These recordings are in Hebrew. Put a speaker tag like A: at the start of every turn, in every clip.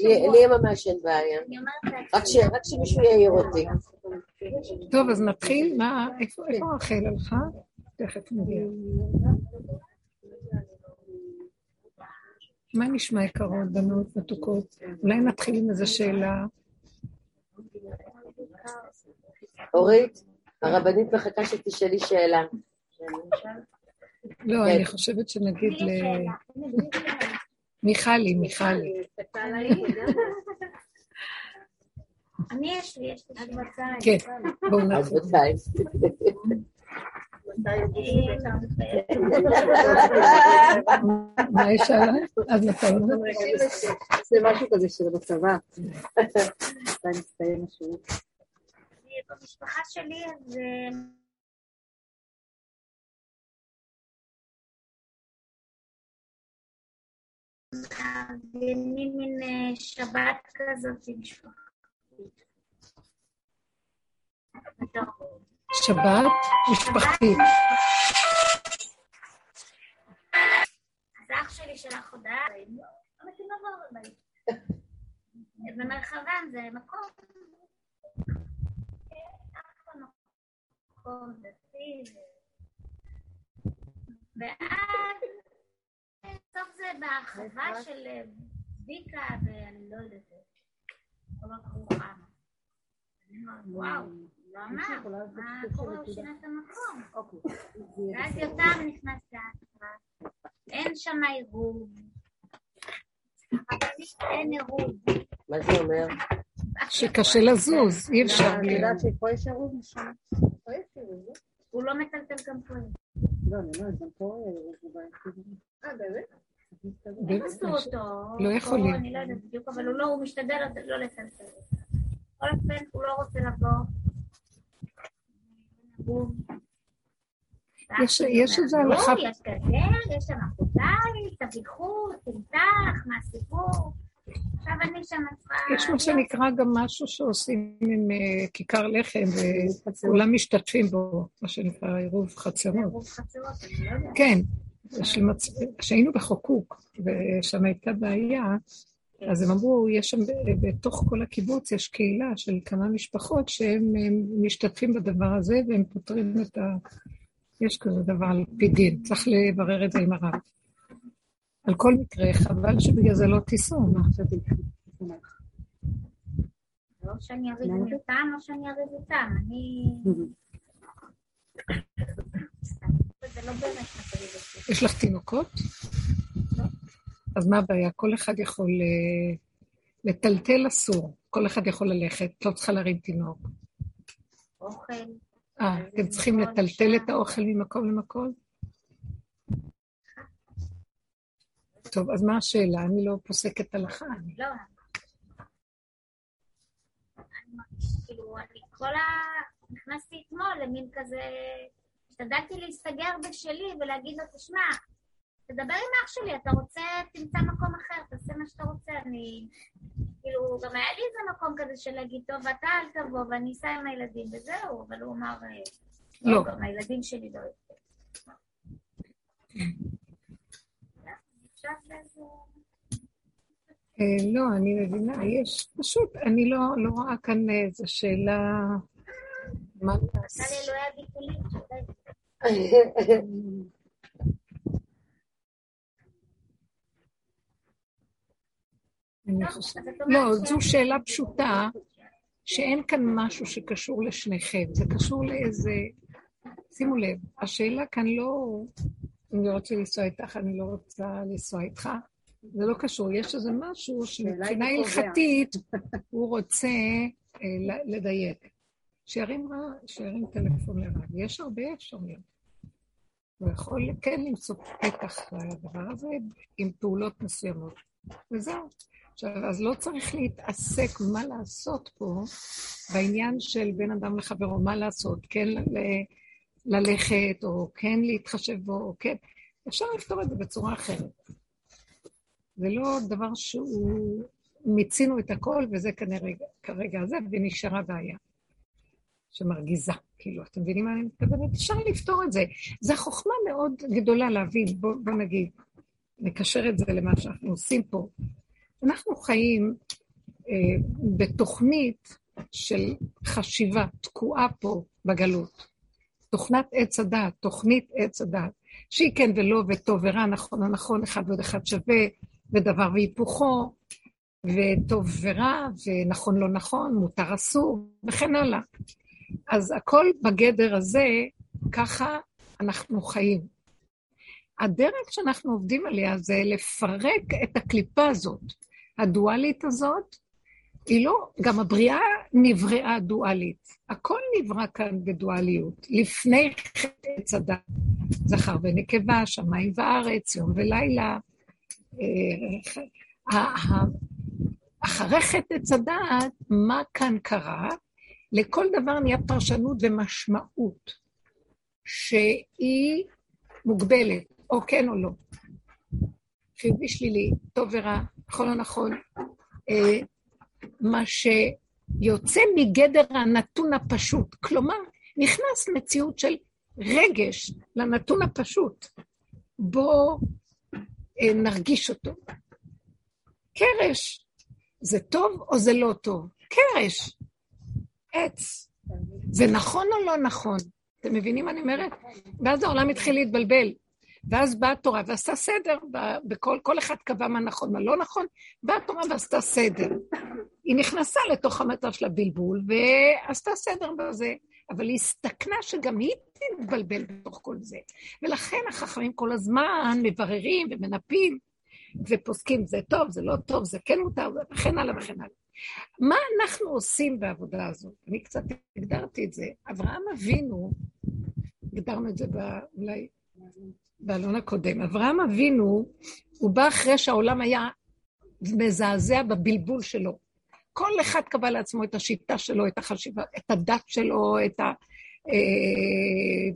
A: לי ממש אין בעיה. רק שמישהו יעיר אותי.
B: טוב, אז נתחיל. מה, איפה רחל הלכה? תכף נגיע. מה נשמע יקרות, בנות מתוקות? אולי נתחיל עם איזו שאלה.
A: אורית, הרבנית מחכה שתשאלי שאלה.
B: לא, אני חושבת שנגיד ל... מיכלי, מיכלי.
C: אני יש לי, יש לי.
B: כן, בואו נתחיל. מה יש עליי? עד מתי?
D: זה משהו כזה שזה בצבא. מתי מסתיים השירות?
C: במשפחה שלי זה... מארגנים מין אה, שבת כזאת עם משפחה.
B: שבת משפחתית.
C: אז אח שלי שלח הודעה, לא מתאים לעבור בבית. במרחבם זה מקום, מקום דתי, ואז בסוף זה בהרחבה של ביקה ואני לא יודעת, כל הכרוכה. וואו. למה? מה קורה? הוא שינה את המקום. אוקיי. ואז יותם נכנס לאטרה, אין שם עירוב. אין עירוב.
A: מה זה אומר?
B: שקשה לזוז, אי אפשר.
D: אני יודעת שפה יש עירוב משם.
C: הוא לא מטלטל גם פה.
D: לא, אני אומרת, גם פה עירוב
C: אה, באמת? אותו?
B: לא יכולים.
C: אני לא יודעת בדיוק, אבל הוא לא, הוא משתדל לא לטלטל. בכל אופן, הוא לא רוצה לבוא.
B: יש איזה הלכה...
C: יש גדר, יש שם אחוזי, תביכו, תמתח, מה הסיפור. עכשיו אני שם צריכה...
B: יש מה שנקרא גם משהו שעושים עם כיכר לחם, וכולם משתתפים בו, מה שנקרא עירוב חצרות.
C: עירוב חצרות, אני לא יודעת.
B: כן, כשהיינו בחוקוק, ושם הייתה בעיה, אז הם אמרו, יש שם, בתוך כל הקיבוץ יש קהילה של כמה משפחות שהם משתתפים בדבר הזה והם פותרים את ה... יש כזה דבר על פי דין, צריך לברר את זה עם הרב. על כל מקרה, חבל שבגלל זה לא תיסעו, מה חשבתי?
C: לא שאני אריב יותם או שאני אריב איתם, אני... לא
B: יש לך תינוקות?
C: לא.
B: אז מה הבעיה? כל אחד יכול... אה, לטלטל אסור, כל אחד יכול ללכת, לא צריכה להרים תינוק.
C: אוכל.
B: אה, אתם צריכים לטלטל את האוכל ממקום למקום? טוב, אז מה השאלה? אני לא פוסקת הלכה.
C: לא. אני כאילו, אני כל ה... נכנסתי אתמול למין כזה... השתדלתי להסתגר בשלי ולהגיד לו, תשמע, תדבר עם אח שלי, אתה רוצה, תמצא מקום אחר, תעשה מה שאתה רוצה. אני, כאילו, גם היה לי איזה מקום כזה של להגיד, טוב, אתה אל תבוא ואני אסע עם הילדים וזהו, אבל הוא אמר,
B: לא.
C: לא, גם הילדים שלי לא
B: אה, לא, אני מבינה, יש, פשוט, אני לא, לא רואה כאן איזו שאלה, מה
C: נעשה?
B: לא, זו שאלה פשוטה, שאין כאן משהו שקשור לשניכם, זה קשור לאיזה... שימו לב, השאלה כאן לא אני רוצה לנסוע איתך, אני לא רוצה לנסוע איתך, זה לא קשור, יש איזה משהו שמבחינה הלכתית הוא רוצה אה, לדייק. שירים טלפון לרב, יש הרבה אפשרויות. הוא יכול כן למצוא פתח לדבר הזה עם פעולות מסוימות, וזהו. עכשיו, אז לא צריך להתעסק מה לעשות פה בעניין של בין אדם לחברו, מה לעשות, כן ל- ללכת, או כן להתחשב בו, או כן... אפשר לפתור את זה בצורה אחרת. זה לא דבר שהוא... מיצינו את הכל, וזה כנראה כרגע זה, ונשארה בעיה שמרגיזה. כאילו, אתם מבינים מה אני מתכוונת? אפשר לפתור את זה. זו חוכמה מאוד גדולה להבין, בוא, בוא נגיד, נקשר את זה למה שאנחנו עושים פה. אנחנו חיים אה, בתוכנית של חשיבה תקועה פה בגלות. תוכנת עץ הדעת, תוכנית עץ הדעת, שהיא כן ולא וטוב ורע, נכון או נכון, אחד ועוד אחד שווה, ודבר והיפוכו, וטוב ורע, ונכון לא נכון, מותר אסור, וכן הלאה. אז הכל בגדר הזה, ככה אנחנו חיים. הדרך שאנחנו עובדים עליה זה לפרק את הקליפה הזאת, הדואלית הזאת, היא לא, גם הבריאה נבראה דואלית. הכל נברא כאן בדואליות. לפני חטא עץ הדת, זכר ונקבה, שמיים וארץ, יום ולילה. אה, אחרי חטא עץ הדעת, מה כאן קרה? לכל דבר נהיה פרשנות ומשמעות, שהיא מוגבלת, או כן או לא. חיובי שלילי, טוב ורע, נכון או נכון, אה, מה שיוצא מגדר הנתון הפשוט. כלומר, נכנס מציאות של רגש לנתון הפשוט. בואו אה, נרגיש אותו. קרש, זה טוב או זה לא טוב? קרש, עץ. זה נכון או לא נכון? אתם מבינים מה אני אומרת? ואז העולם התחיל להתבלבל. ואז באה התורה ועשתה סדר, בכל, כל אחד קבע מה נכון, מה לא נכון, באה התורה ועשתה סדר. היא נכנסה לתוך המצב של הבלבול ועשתה סדר בזה, אבל היא הסתכנה שגם היא תתבלבל בתוך כל זה. ולכן החכמים כל הזמן מבררים ומנפים ופוסקים, זה טוב, זה לא טוב, זה כן מותר, וכן הלאה וכן הלאה. מה אנחנו עושים בעבודה הזאת? אני קצת הגדרתי את זה. אברהם אבינו, הגדרנו את זה אולי באלון הקודם. אברהם אבינו, הוא בא אחרי שהעולם היה מזעזע בבלבול שלו. כל אחד קבע לעצמו את השיטה שלו, את החשיבה, את הדת שלו, את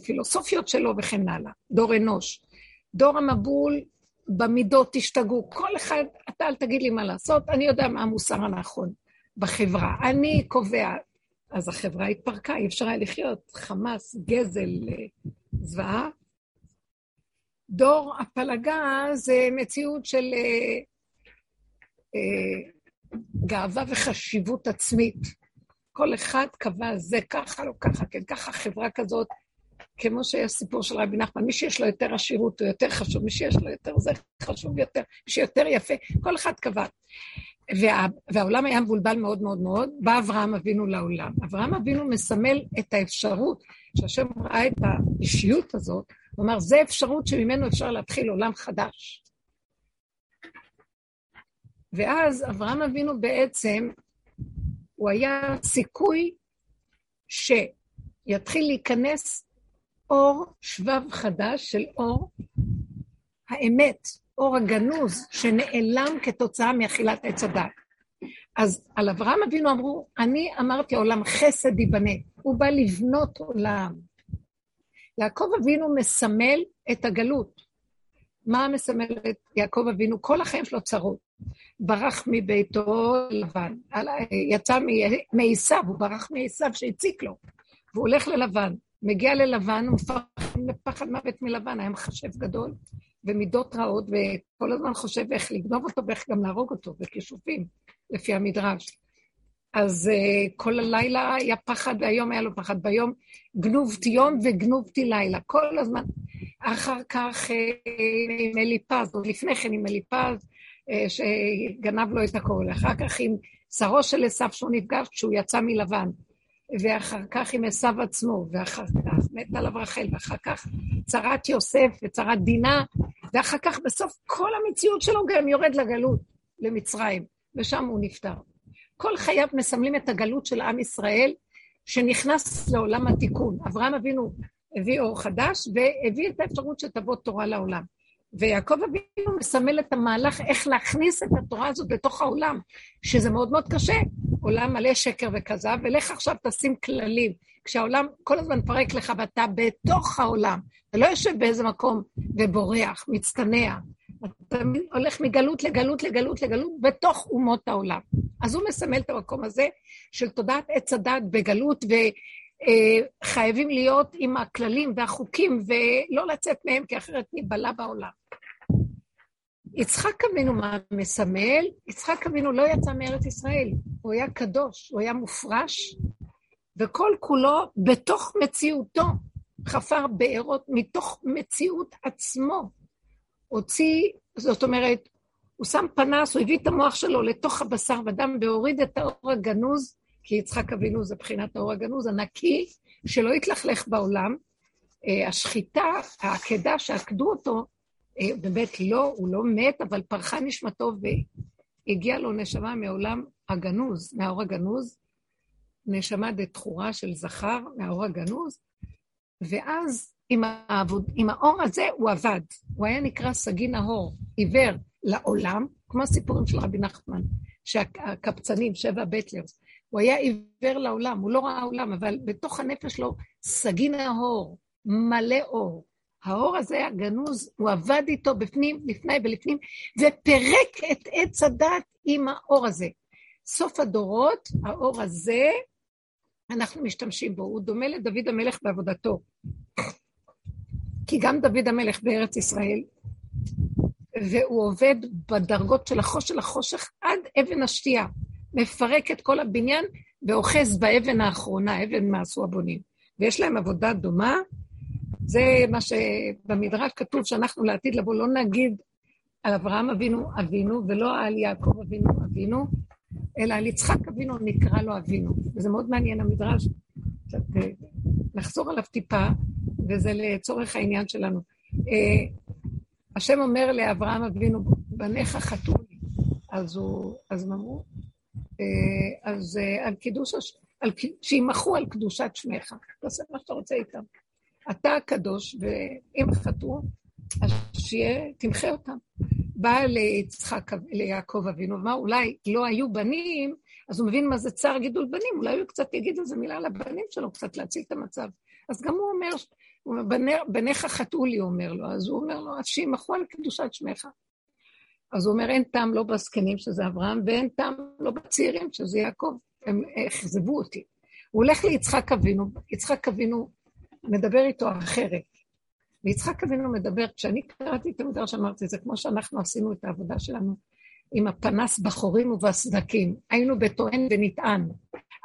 B: הפילוסופיות אה, שלו וכן הלאה. דור אנוש. דור המבול, במידות תשתגעו. כל אחד, אתה אל תגיד לי מה לעשות, אני יודע מה המוסר הנכון בחברה. אני קובע. אז החברה התפרקה, אי אפשר היה לחיות. חמאס, גזל, אה, זוועה. דור הפלגה זה מציאות של אה, אה, גאווה וחשיבות עצמית. כל אחד קבע זה ככה, לא ככה, כן, ככה חברה כזאת, כמו שיש סיפור של רבי נחמן, מי שיש לו יותר עשירות הוא יותר חשוב, מי שיש לו יותר זה חשוב יותר, מי שיותר יפה, כל אחד קבע. וה, והעולם היה מבולבל מאוד מאוד מאוד, בא אברהם אבינו לעולם. אברהם אבינו מסמל את האפשרות, שהשם ראה את האישיות הזאת, הוא אמר, זה אפשרות שממנו אפשר להתחיל עולם חדש. ואז אברהם אבינו בעצם, הוא היה סיכוי שיתחיל להיכנס אור שבב חדש של אור האמת, אור הגנוז, שנעלם כתוצאה מאכילת עץ הדת. אז על אברהם אבינו אמרו, אני אמרתי עולם חסד ייבנה, הוא בא לבנות עולם. יעקב אבינו מסמל את הגלות. מה מסמל את יעקב אבינו? כל החיים שלו צרות. ברח מביתו לבן. יצא מעשיו, הוא ברח מעשיו שהציק לו. והוא הולך ללבן. מגיע ללבן, הוא מפחד מוות מלבן, היה מחשב גדול, ומידות רעות, וכל הזמן חושב איך לגנוב אותו ואיך גם להרוג אותו, בכישופים, לפי המדרש. אז uh, כל הלילה היה פחד, והיום היה לו פחד. ביום גנובתי יום וגנובתי לילה, כל הזמן. אחר כך uh, עם אליפז, עוד לפני כן עם אליפז, uh, שגנב לו את הכל. אחר כך עם שרו של עשיו שהוא נפגש כשהוא יצא מלבן. ואחר כך עם עשיו עצמו, ואחר כך מת עליו רחל, ואחר כך צרת יוסף וצרת דינה, ואחר כך בסוף כל המציאות שלו גם יורד לגלות, למצרים, ושם הוא נפטר. כל חייו מסמלים את הגלות של עם ישראל, שנכנס לעולם התיקון. אברהם אבינו הביא אור חדש, והביא את האפשרות שתבוא תורה לעולם. ויעקב אבינו מסמל את המהלך איך להכניס את התורה הזאת בתוך העולם, שזה מאוד מאוד קשה. עולם מלא שקר וכזב, ולך עכשיו תשים כללים. כשהעולם כל הזמן מפרק לך ואתה בתוך העולם, אתה לא יושב באיזה מקום ובורח, מצטנע. אתה הולך מגלות לגלות לגלות לגלות בתוך אומות העולם. אז הוא מסמל את המקום הזה של תודעת עץ הדת בגלות, אה, להיות עם הכללים והחוקים ולא לצאת מהם, כי אחרת ניבלה בעולם. יצחק אבינו מה מסמל? יצחק אבינו לא יצא מארץ ישראל, הוא היה קדוש, הוא היה מופרש, וכל כולו בתוך מציאותו חפר בארות מתוך מציאות עצמו. הוציא, זאת אומרת, הוא שם פנס, הוא הביא את המוח שלו לתוך הבשר ודם והוריד את האור הגנוז, כי יצחק אבינו זה בחינת האור הגנוז הנקי, שלא יתלכלך בעולם. אה, השחיטה, העקדה שעקדו אותו, אה, באמת לא, הוא לא מת, אבל פרחה נשמתו והגיעה לו נשמה מעולם הגנוז, מהאור הגנוז, נשמה דתחורה של זכר מהאור הגנוז, ואז עם, העבוד, עם האור הזה הוא עבד. הוא היה נקרא סגי נהור, עיוור לעולם, כמו הסיפורים של רבי נחמן, שהקבצנים, שבע בטלרס, הוא היה עיוור לעולם, הוא לא ראה עולם, אבל בתוך הנפש שלו סגי נהור, מלא אור. האור הזה, הגנוז, הוא עבד איתו בפנים, לפני ולפנים, ופירק את עץ הדת עם האור הזה. סוף הדורות, האור הזה, אנחנו משתמשים בו. הוא דומה לדוד המלך בעבודתו. כי גם דוד המלך בארץ ישראל, והוא עובד בדרגות של החוש של החושך עד אבן השתייה. מפרק את כל הבניין ואוחז באבן האחרונה, אבן מעשו הבונים. ויש להם עבודה דומה, זה מה שבמדרש כתוב שאנחנו לעתיד לבוא לא נגיד על אברהם אבינו אבינו, ולא על יעקב אבינו אבינו, אלא על יצחק אבינו נקרא לו אבינו. וזה מאוד מעניין המדרש, קצת אה, נחזור עליו טיפה, וזה לצורך העניין שלנו. אה, השם אומר לאברהם אבינו, בניך חטאו לי. אז הוא, אז הם אמרו, אה, אז על קידוש, שימחו על קדושת שמך, תעשה מה שאתה רוצה איתם. אתה הקדוש, ואם חטאו, אז שיהיה, תמחה אותם. בא ליצחק, ליעקב אבינו, אמר, אולי לא היו בנים, אז הוא מבין מה זה צער גידול בנים, אולי הוא קצת יגיד איזה מילה על הבנים שלו, קצת להציל את המצב. אז גם הוא אומר בניך חטאו לי, הוא אומר לו, אז הוא אומר לו, אז שימחו על קדושת שמך. אז הוא אומר, אין טעם לא בזקנים, שזה אברהם, ואין טעם לא בצעירים, שזה יעקב. הם אכזבו אותי. הוא הולך ליצחק אבינו, יצחק אבינו מדבר איתו אחרת. ויצחק אבינו מדבר, כשאני קראתי את המדרש אמרתי, זה כמו שאנחנו עשינו את העבודה שלנו עם הפנס בחורים ובסדקים. היינו בטוען ונטען.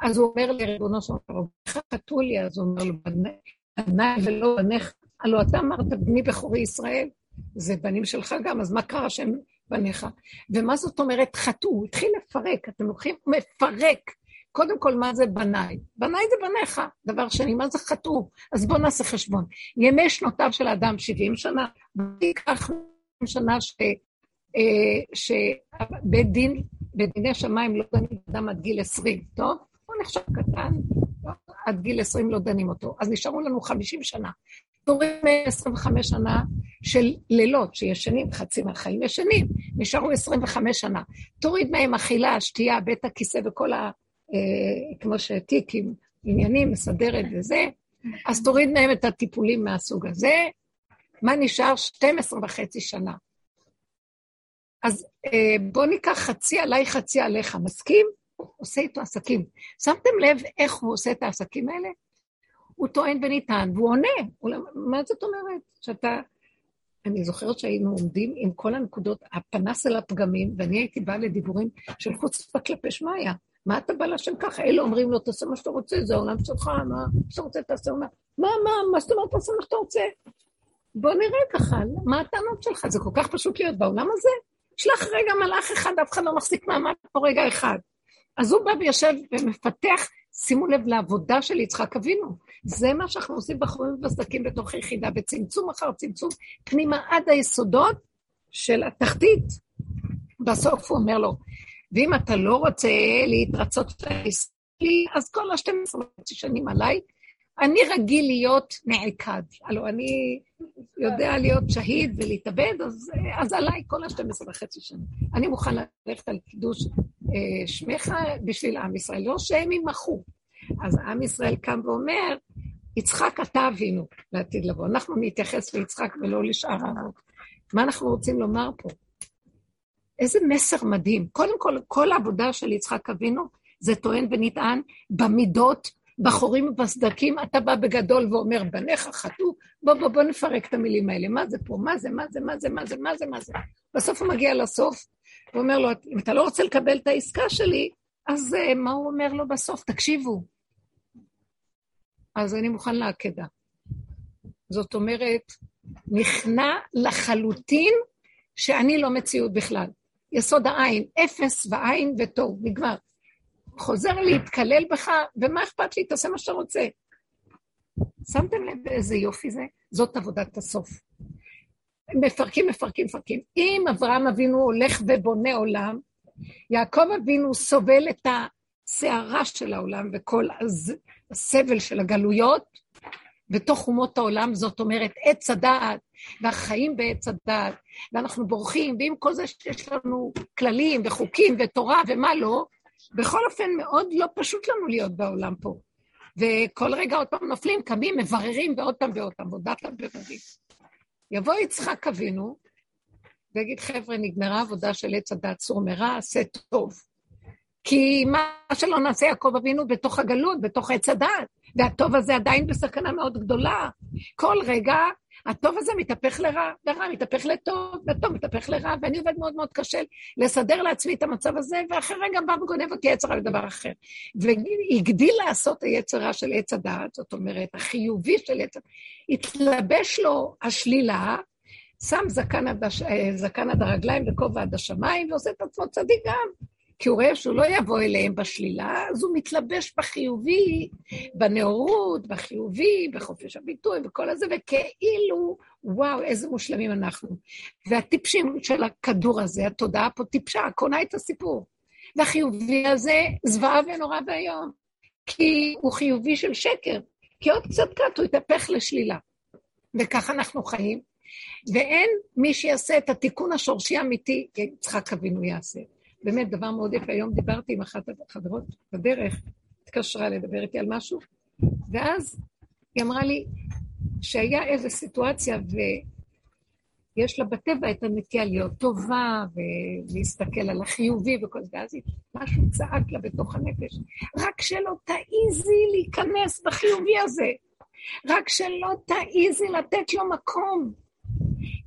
B: אז הוא אומר לריבונו של עולם, איך חטאו לי? אז הוא אומר לו, בניי ולא בניך. הלוא אתה אמרת, בני בכורי ישראל, זה בנים שלך גם, אז מה קרה שהם בניך? ומה זאת אומרת חטאו? הוא התחיל לפרק, אתם לוקחים, מפרק קודם כל, מה זה בניי? בניי זה בניך. דבר שני, מה זה חטאו? אז בואו נעשה חשבון. ימי שנותיו של האדם 70 שנה, ייקח שנה ש... אה, שבית דין, בדיני שמיים לא דנים אדם עד גיל 20, טוב? הוא נחשב קטן, עד גיל 20 לא דנים אותו. אז נשארו לנו 50 שנה. תוריד מ-25 שנה של לילות, שישנים, חצי מהחיים ישנים, נשארו 25 שנה. תוריד מהם אכילה, שתייה, בית הכיסא וכל ה... אה, כמו שתיק עם עניינים, מסדרת וזה, אז תוריד מהם את הטיפולים מהסוג הזה. מה נשאר? 12 וחצי שנה. אז אה, בוא ניקח חצי עליי, חצי עליך. מסכים? עושה איתו עסקים. שמתם לב איך הוא עושה את העסקים האלה? הוא טוען וניתן, והוא עונה. הוא, מה זאת אומרת? שאתה... אני זוכרת שהיינו עומדים עם כל הנקודות, הפנס על הפגמים, ואני הייתי באה לדיבורים של חוץ כלפי שמיא. מה אתה בא להשם ככה? אלה אומרים לו, תעשה מה שאתה רוצה, זה העולם שלך, מה שאתה רוצה, תעשה מה... מה, מה, מה זאת אומרת, תעשה מה שאתה רוצה? בוא נראה ככה, מה הטענות שלך? זה כל כך פשוט להיות בעולם הזה? שלח רגע מלאך אחד, אף אחד לא מחזיק מעמד פה רגע אחד. אז הוא בא ויושב ומפתח, שימו לב לעבודה של יצחק אבינו. זה מה שאנחנו עושים בחורים ובסדקים בתוך היחידה, בצמצום אחר צמצום, פנימה עד היסודות של התחתית. בסוף הוא אומר לו, ואם אתה לא רוצה להתרצות לישראלי, אז כל ה-12 וחצי שנים עליי, אני רגיל להיות נעקד. הלוא אני יודע להיות שהיד ולהתאבד, אז, אז עליי כל ה-12 וחצי שנים. אני מוכן ללכת על קידוש אה, שמך בשביל עם ישראל, לא שהם ימחו. אז עם ישראל קם ואומר, יצחק אתה אבינו לעתיד לבוא. אנחנו נתייחס ליצחק ולא לשאר האבות. מה אנחנו רוצים לומר פה? איזה מסר מדהים. קודם כל, כל העבודה של יצחק אבינו זה טוען ונטען במידות, בחורים ובסדקים, אתה בא בגדול ואומר, בניך חטאו, בוא, בוא, בוא נפרק את המילים האלה. מה זה פה? מה זה, מה זה, מה זה, מה זה, מה זה, מה זה? בסוף הוא מגיע לסוף, ואומר לו, אם אתה לא רוצה לקבל את העסקה שלי, אז uh, מה הוא אומר לו בסוף? תקשיבו. אז אני מוכן לעקדה. זאת אומרת, נכנע לחלוטין שאני לא מציאות בכלל. יסוד העין, אפס ועין וטוב, נגמר. חוזר להתקלל בך, ומה אכפת לי? תעשה מה שאתה רוצה. שמתם לב איזה יופי זה? זאת עבודת הסוף. מפרקים, מפרקים, מפרקים. אם אברהם אבינו הולך ובונה עולם, יעקב אבינו סובל את הסערה של העולם וכל הסבל של הגלויות בתוך אומות העולם, זאת אומרת, עץ הדעת, והחיים בעץ הדעת, ואנחנו בורחים, ועם כל זה שיש לנו כללים וחוקים ותורה ומה לא, בכל אופן, מאוד לא פשוט לנו להיות בעולם פה. וכל רגע עוד פעם נופלים, קמים, מבררים ועוד פעם ועוד פעם, עבודת הבררים. יבוא יצחק אבינו, ויגיד, חבר'ה, נגמרה עבודה של עץ הדת, סור מרע, עשה טוב. כי מה שלא נעשה יעקב אבינו בתוך הגלות, בתוך עץ הדת, והטוב הזה עדיין בסכנה מאוד גדולה. כל רגע הטוב הזה מתהפך לרע, והרע מתהפך לטוב, והטוב מתהפך לרע, ואני עובד מאוד מאוד קשה לסדר לעצמי את המצב הזה, ואחרי רגע בא וגונב אותי יצרה לדבר אחר. והגדיל לעשות היצרה של עץ הדעת, זאת אומרת, החיובי של עץ הדעת, התלבש לו השלילה, שם זקן עד, הש... אה, זקן עד הרגליים וכובע עד השמיים, ועושה את עצמו צדיק גם. כי הוא רואה שהוא לא יבוא אליהם בשלילה, אז הוא מתלבש בחיובי, בנאורות, בחיובי, בחופש הביטוי וכל הזה, וכאילו, וואו, איזה מושלמים אנחנו. והטיפשים של הכדור הזה, התודעה פה טיפשה, קונה את הסיפור. והחיובי הזה, זוועה ונורא ואיום, כי הוא חיובי של שקר, כי עוד קצת קט הוא יתהפך לשלילה. וככה אנחנו חיים, ואין מי שיעשה את התיקון השורשי האמיתי, יצחק אבינו יעשה. באמת, דבר מאוד יפה. היום דיברתי עם אחת החברות בדרך, התקשרה לדבר איתי על משהו, ואז היא אמרה לי שהיה איזו סיטואציה ויש לה בטבע את הנטייה להיות טובה ולהסתכל על החיובי וכל זה, ואז משהו צעק לה בתוך הנפש. רק שלא תעיזי להיכנס בחיובי הזה, רק שלא תעיזי לתת לו מקום.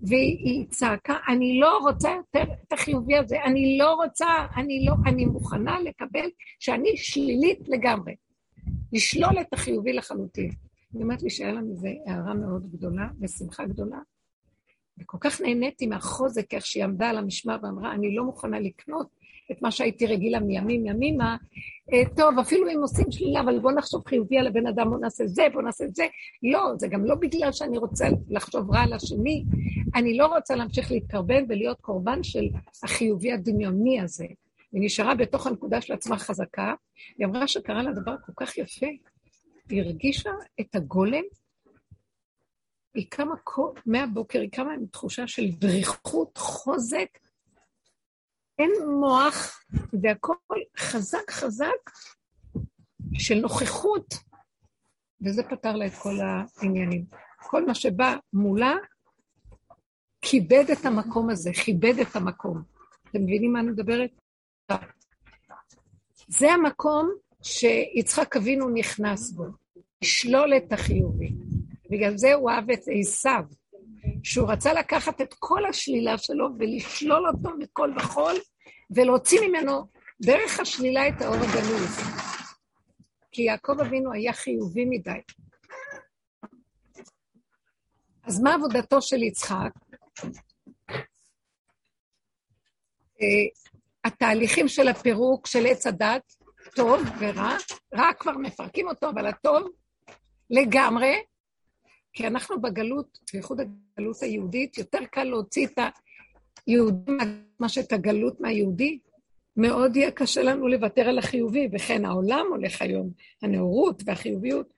B: והיא צעקה, אני לא רוצה יותר את החיובי הזה, אני לא רוצה, אני לא, אני מוכנה לקבל שאני שלילית לגמרי. לשלול את החיובי לחלוטין. אני אומרת לי שהיה לנו איזו הערה מאוד גדולה ושמחה גדולה, וכל כך נהניתי מהחוזק, איך שהיא עמדה על המשמר ואמרה, אני לא מוכנה לקנות את מה שהייתי רגילה מימים ימימה. אה, טוב, אפילו אם עושים שלילה, אבל בואו נחשוב חיובי על הבן אדם, בואו נעשה זה, בואו נעשה זה. לא, זה גם לא בגלל שאני רוצה לחשוב רע על השני. אני לא רוצה להמשיך להתקרבן ולהיות קורבן של החיובי הדמיוני הזה. היא נשארה בתוך הנקודה של עצמה חזקה, היא אמרה שקרה לה דבר כל כך יפה. היא הרגישה את הגולם, היא קמה מהבוקר, היא קמה עם תחושה של דריכות, חוזק, אין מוח, והכל חזק חזק של נוכחות, וזה פתר לה את כל העניינים. כל מה שבא מולה, כיבד את המקום הזה, כיבד את המקום. אתם מבינים מה אני מדברת? זה המקום שיצחק אבינו נכנס בו, לשלול את החיובי. בגלל זה הוא אהב את עשיו. שהוא רצה לקחת את כל השלילה שלו ולשלול אותו מכל וכול, ולהוציא ממנו דרך השלילה את האור הגנוז. כי יעקב אבינו היה חיובי מדי. אז מה עבודתו של יצחק? אה, התהליכים של הפירוק של עץ הדת, טוב ורע, רע כבר מפרקים אותו, אבל הטוב לגמרי, כי אנחנו בגלות, בייחוד הגלות היהודית, יותר קל להוציא את היהודי מה שאת הגלות מהיהודי. מאוד יהיה קשה לנו לוותר על החיובי, וכן העולם הולך היום, הנאורות והחיוביות.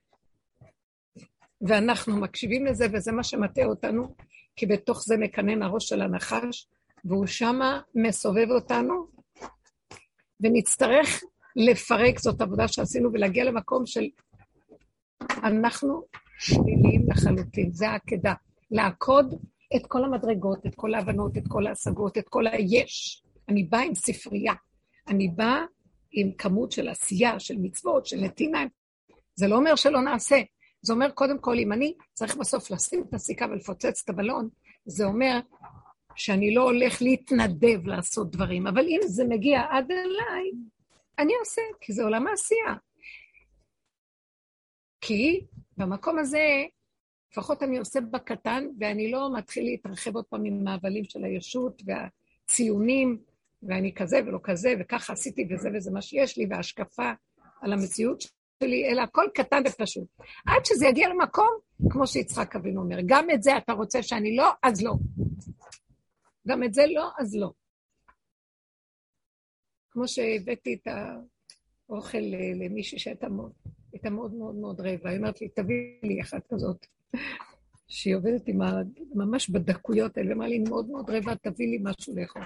B: ואנחנו מקשיבים לזה, וזה מה שמטעה אותנו, כי בתוך זה מקנן הראש של הנחש, והוא שמה מסובב אותנו, ונצטרך לפרק, זאת עבודה שעשינו, ולהגיע למקום של אנחנו שליליים לחלוטין, זה העקדה. לעקוד את כל המדרגות, את כל ההבנות, את כל ההשגות, את כל היש. אני באה עם ספרייה. אני באה עם כמות של עשייה, של מצוות, של נתינה, זה לא אומר שלא נעשה. זה אומר, קודם כל, אם אני צריך בסוף לשים את הסיכה ולפוצץ את הבלון, זה אומר שאני לא הולך להתנדב לעשות דברים. אבל אם זה מגיע עד אליי, אני אעשה, כי זה עולם העשייה. כי במקום הזה, לפחות אני עושה בקטן, ואני לא מתחיל להתרחב עוד פעם עם ההבלים של הישות והציונים, ואני כזה ולא כזה, וככה עשיתי וזה וזה מה שיש לי, וההשקפה על המציאות שלי, אלא הכל קטן ופשוט. עד שזה יגיע למקום, כמו שיצחק אבינו אומר, גם את זה אתה רוצה שאני לא, אז לא. גם את זה לא, אז לא. כמו שהבאתי את האוכל למישהי שהייתה מאוד, הייתה מאוד מאוד מאוד רעבה, היא אומרת לי, תביאי לי אחת כזאת, שהיא עובדת עם ה... ממש בדקויות האלה, אמרה לי, מאוד מאוד רעבה, תביאי לי משהו לאכול.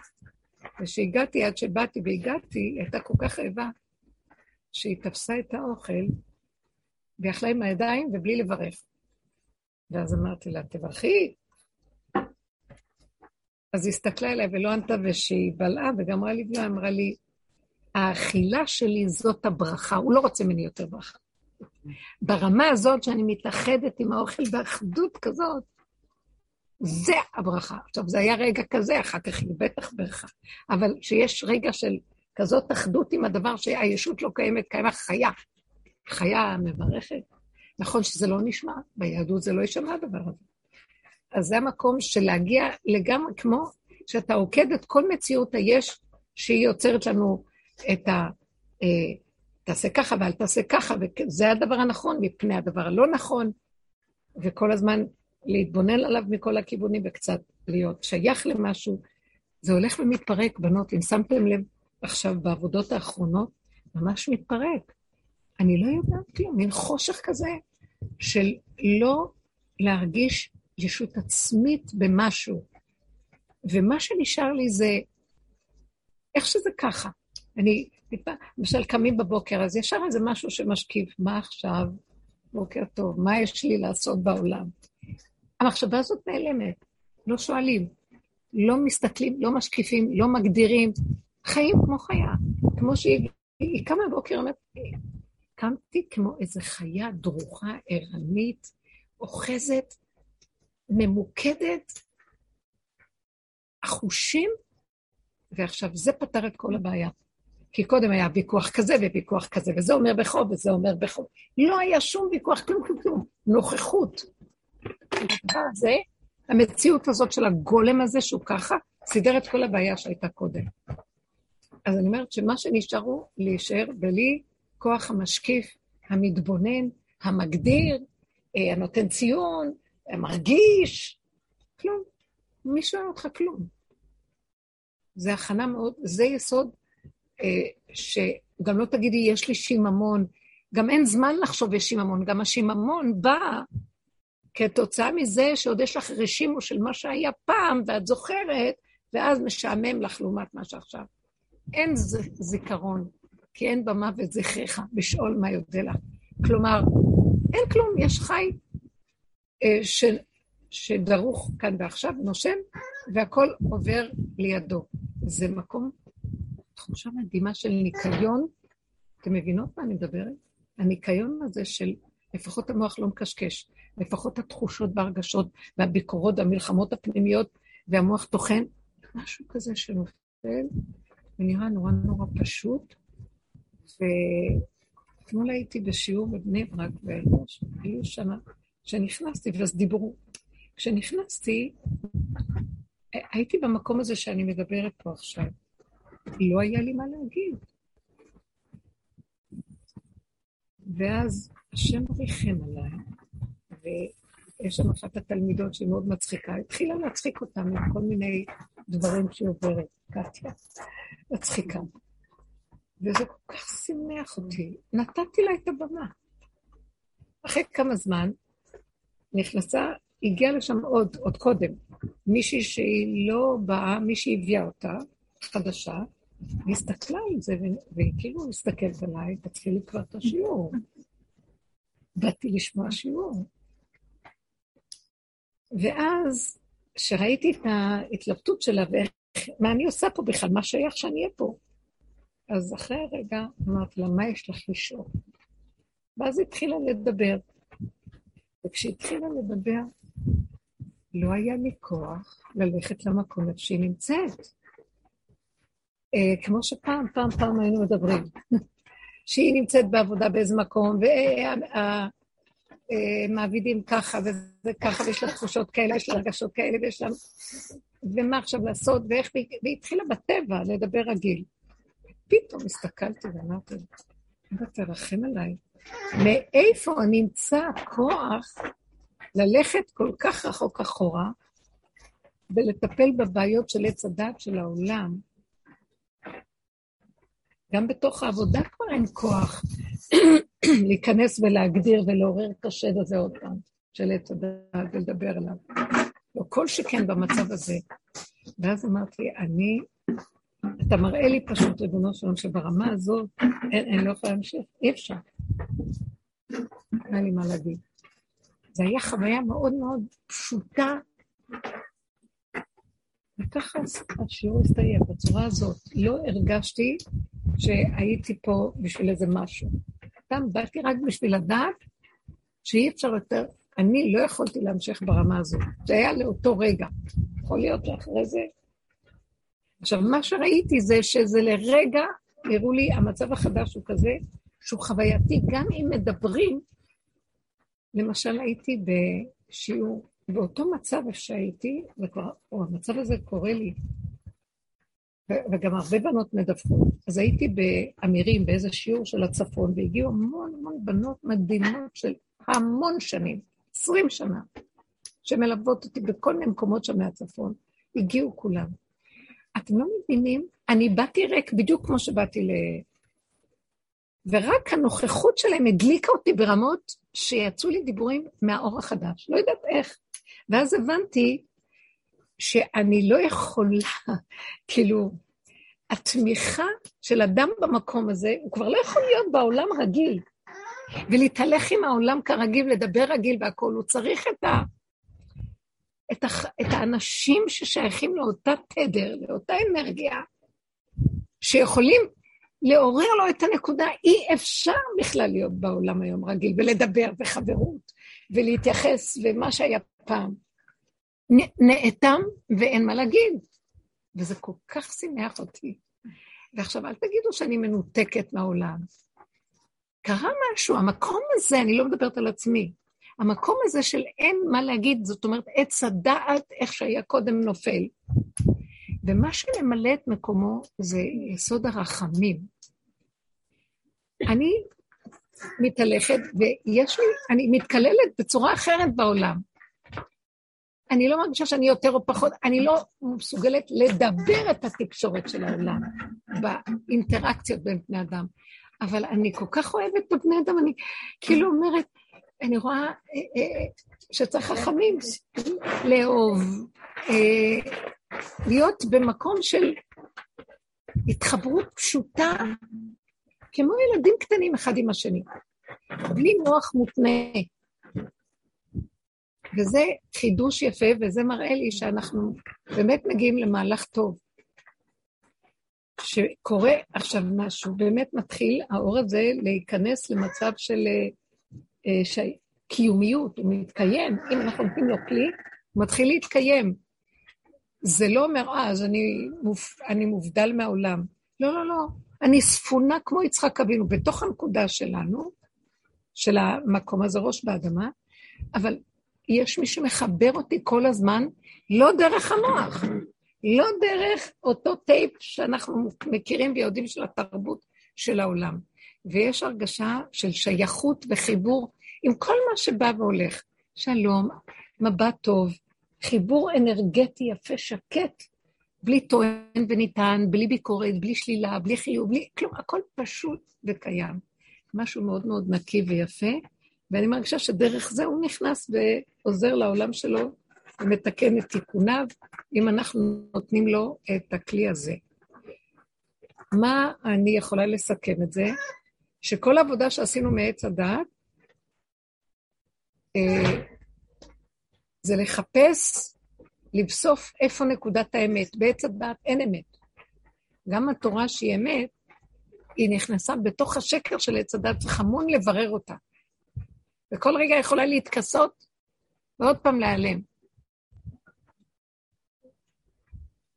B: וכשהגעתי, עד שבאתי והגעתי, היא הייתה כל כך רעבה, שהיא תפסה את האוכל, ואכלה עם הידיים ובלי לברך. ואז אמרתי לה, תברכי. אז היא הסתכלה אליי ולא ענתה, ושהיא בלעה וגמרה לבלוע, אמרה לי, האכילה שלי זאת הברכה, הוא לא רוצה ממני יותר ברכה. ברמה הזאת שאני מתאחדת עם האוכל באחדות כזאת, זה הברכה. עכשיו, זה היה רגע כזה, אחר כך היא בטח ברכה. אבל שיש רגע של כזאת אחדות עם הדבר שהישות לא קיימת, קיימה חיה. חיה מברכת. נכון שזה לא נשמע, ביהדות זה לא יישמע הדבר הזה. אז זה המקום של להגיע לגמרי כמו שאתה עוקד את כל מציאות היש שהיא יוצרת לנו את ה... תעשה ככה ואל תעשה ככה, וזה הדבר הנכון מפני הדבר הלא נכון, וכל הזמן להתבונן עליו מכל הכיוונים וקצת להיות שייך למשהו. זה הולך ומתפרק, בנות, אם שמתם לב עכשיו בעבודות האחרונות, ממש מתפרק. אני לא יודעת כלום, מין חושך כזה של לא להרגיש ישות עצמית במשהו. ומה שנשאר לי זה איך שזה ככה. אני, למשל, קמים בבוקר, אז ישר איזה משהו שמשכיב, מה עכשיו? בוקר טוב, מה יש לי לעשות בעולם? המחשבה הזאת נעלמת, לא שואלים, לא מסתכלים, לא משקיפים, לא מגדירים, חיים כמו חיה, כמו שהיא היא קמה בבוקר, אומרת, קמתי כמו איזה חיה דרוכה, ערנית, אוחזת, ממוקדת, החושים, ועכשיו זה פתר את כל הבעיה. כי קודם היה ויכוח כזה וויכוח כזה, וזה אומר בחוב וזה אומר בחוב. לא היה שום ויכוח, כלום, כלום, כלום. נוכחות. הזה, המציאות הזאת של הגולם הזה, שהוא ככה, סידר את כל הבעיה שהייתה קודם. אז אני אומרת שמה שנשאר הוא להישאר בלי כוח המשקיף, המתבונן, המגדיר, אה, הנותן ציון, המרגיש, כלום. מי שואל אותך כלום. זה הכנה מאוד, זה יסוד שגם לא תגידי, יש לי שיממון, גם אין זמן לחשוב יש שיממון, גם השיממון בא כתוצאה מזה שעוד יש לך רשימו של מה שהיה פעם, ואת זוכרת, ואז משעמם לך לעומת מה שעכשיו. אין זיכרון, כי אין במוות זכריך, בשאול מה יודע לך. כלומר, אין כלום, יש חי אה, ש, שדרוך כאן ועכשיו, נושם, והכל עובר לידו. זה מקום, תחושה מדהימה של ניקיון. אתם מבינות מה אני מדברת? הניקיון הזה של לפחות המוח לא מקשקש, לפחות התחושות והרגשות והביקורות והמלחמות הפנימיות והמוח טוחן, משהו כזה שנופל ונראה נורא נורא פשוט. ואתמול הייתי בשיעור בבני ברק, והיו שנה, כשנכנסתי, ואז דיברו. כשנכנסתי, הייתי במקום הזה שאני מדברת פה עכשיו. לא היה לי מה להגיד. ואז השם ריחם עליי, ויש שם אחת התלמידות שהיא מאוד מצחיקה, התחילה להצחיק אותה מכל מיני דברים שהיא עוברת, קטיה, מצחיקה. וזה כל כך שימח אותי. נתתי לה את הבמה. אחרי כמה זמן נכנסה, הגיעה לשם עוד, עוד קודם, מישהי שהיא לא באה, מישהי הביאה אותה, חדשה, והיא הסתכלה על זה, והיא כאילו מסתכלת עליי, תתחילי כבר את השיעור. באתי לשמוע שיעור. ואז, כשראיתי את ההתלבטות שלה, ומה אני עושה פה בכלל, מה שייך שאני אהיה פה, אז אחרי רגע אמרתי לה, מה יש לך לשאול? ואז היא התחילה לדבר. וכשהיא התחילה לדבר, לא היה לי כוח ללכת למקום איפה שהיא נמצאת. אה, כמו שפעם, פעם, פעם היינו מדברים. שהיא נמצאת בעבודה באיזה מקום, והמעבידים אה, ככה, וזה ככה, ויש לה תחושות כאלה, יש לה הרגשות כאלה, ויש לה... ומה עכשיו לעשות, ואיך... והיא התחילה בטבע לדבר רגיל. פתאום הסתכלתי ואמרתי, אבא, תרחם עליי. מאיפה נמצא הכוח ללכת כל כך רחוק אחורה ולטפל בבעיות של עץ הדת של העולם? גם בתוך העבודה כבר אין כוח להיכנס ולהגדיר ולעורר את השד הזה עוד פעם, של עץ הדת, ולדבר עליו. לא כל שכן במצב הזה. ואז אמרתי, אני אתה מראה לי פשוט, ריבונו שלום, שברמה הזאת אין, אני לא יכולה להמשיך, אי אפשר. אין לי מה להגיד. זו הייתה חוויה מאוד מאוד פשוטה, וככה השיעור הסתיים, בצורה הזאת. לא הרגשתי שהייתי פה בשביל איזה משהו. סתם באתי רק בשביל לדעת שאי אפשר יותר, אני לא יכולתי להמשיך ברמה הזאת. זה היה לאותו רגע. יכול להיות שאחרי זה עכשיו, מה שראיתי זה שזה לרגע, הראו לי, המצב החדש הוא כזה, שהוא חווייתי, גם אם מדברים, למשל הייתי בשיעור, באותו מצב שהייתי, וכבר, או, המצב הזה קורה לי, וגם הרבה בנות מדווחות. אז הייתי באמירים, באיזה שיעור של הצפון, והגיעו המון המון בנות מדהימות של המון שנים, עשרים שנה, שמלוות אותי בכל מיני מקומות שם מהצפון. הגיעו כולם. אתם לא מבינים? אני באתי ריק בדיוק כמו שבאתי ל... ורק הנוכחות שלהם הדליקה אותי ברמות שיצאו לי דיבורים מהאור החדש. לא יודעת איך. ואז הבנתי שאני לא יכולה, כאילו, התמיכה של אדם במקום הזה, הוא כבר לא יכול להיות בעולם רגיל, ולהתהלך עם העולם כרגיל, לדבר רגיל והכול, הוא צריך את ה... את, הח... את האנשים ששייכים לאותה תדר, לאותה אנרגיה, שיכולים לעורר לו את הנקודה, אי אפשר בכלל להיות בעולם היום רגיל, ולדבר בחברות, ולהתייחס, ומה שהיה פעם. נאטם ואין מה להגיד. וזה כל כך שימח אותי. ועכשיו, אל תגידו שאני מנותקת מהעולם. קרה משהו, המקום הזה, אני לא מדברת על עצמי, המקום הזה של אין מה להגיד, זאת אומרת, עץ הדעת, איך שהיה קודם נופל. ומה שממלא את מקומו זה יסוד הרחמים. אני מתהלכת, ויש לי, אני מתקללת בצורה אחרת בעולם. אני לא מרגישה שאני יותר או פחות, אני לא מסוגלת לדבר את התקשורת של העולם באינטראקציות בין בני אדם. אבל אני כל כך אוהבת את בני אדם, אני כאילו אומרת, אני רואה אה, אה, שצריך חכמים לאהוב, אה, להיות במקום של התחברות פשוטה, כמו ילדים קטנים אחד עם השני, בלי מוח מותנה. וזה חידוש יפה, וזה מראה לי שאנחנו באמת מגיעים למהלך טוב. שקורה עכשיו משהו, באמת מתחיל האור הזה להיכנס למצב של אה, שקיומיות, הוא מתקיים, אם אנחנו נותנים לו כלי, הוא מתחיל להתקיים. זה לא אומר, אה, אז אני, מופ... אני מובדל מהעולם. לא, לא, לא. אני ספונה כמו יצחק אבינו, בתוך הנקודה שלנו, של המקום הזה, ראש באדמה, אבל יש מי שמחבר אותי כל הזמן, לא דרך המוח, לא דרך אותו טייפ שאנחנו מכירים ויודעים של התרבות של העולם. ויש הרגשה של שייכות וחיבור עם כל מה שבא והולך. שלום, מבט טוב, חיבור אנרגטי יפה, שקט, בלי טוען וניתן, בלי ביקורת, בלי שלילה, בלי חיוב, בלי... כלום, הכל פשוט וקיים. משהו מאוד מאוד נקי ויפה, ואני מרגישה שדרך זה הוא נכנס ועוזר לעולם שלו ומתקן את תיקוניו, אם אנחנו נותנים לו את הכלי הזה. מה אני יכולה לסכם את זה? שכל העבודה שעשינו מעץ הדעת, אה, זה לחפש, לבסוף איפה נקודת האמת. בעץ הדעת אין אמת. גם התורה שהיא אמת, היא נכנסה בתוך השקר של עץ הדת, צריך המון לברר אותה. וכל רגע יכולה להתכסות ועוד פעם להיעלם.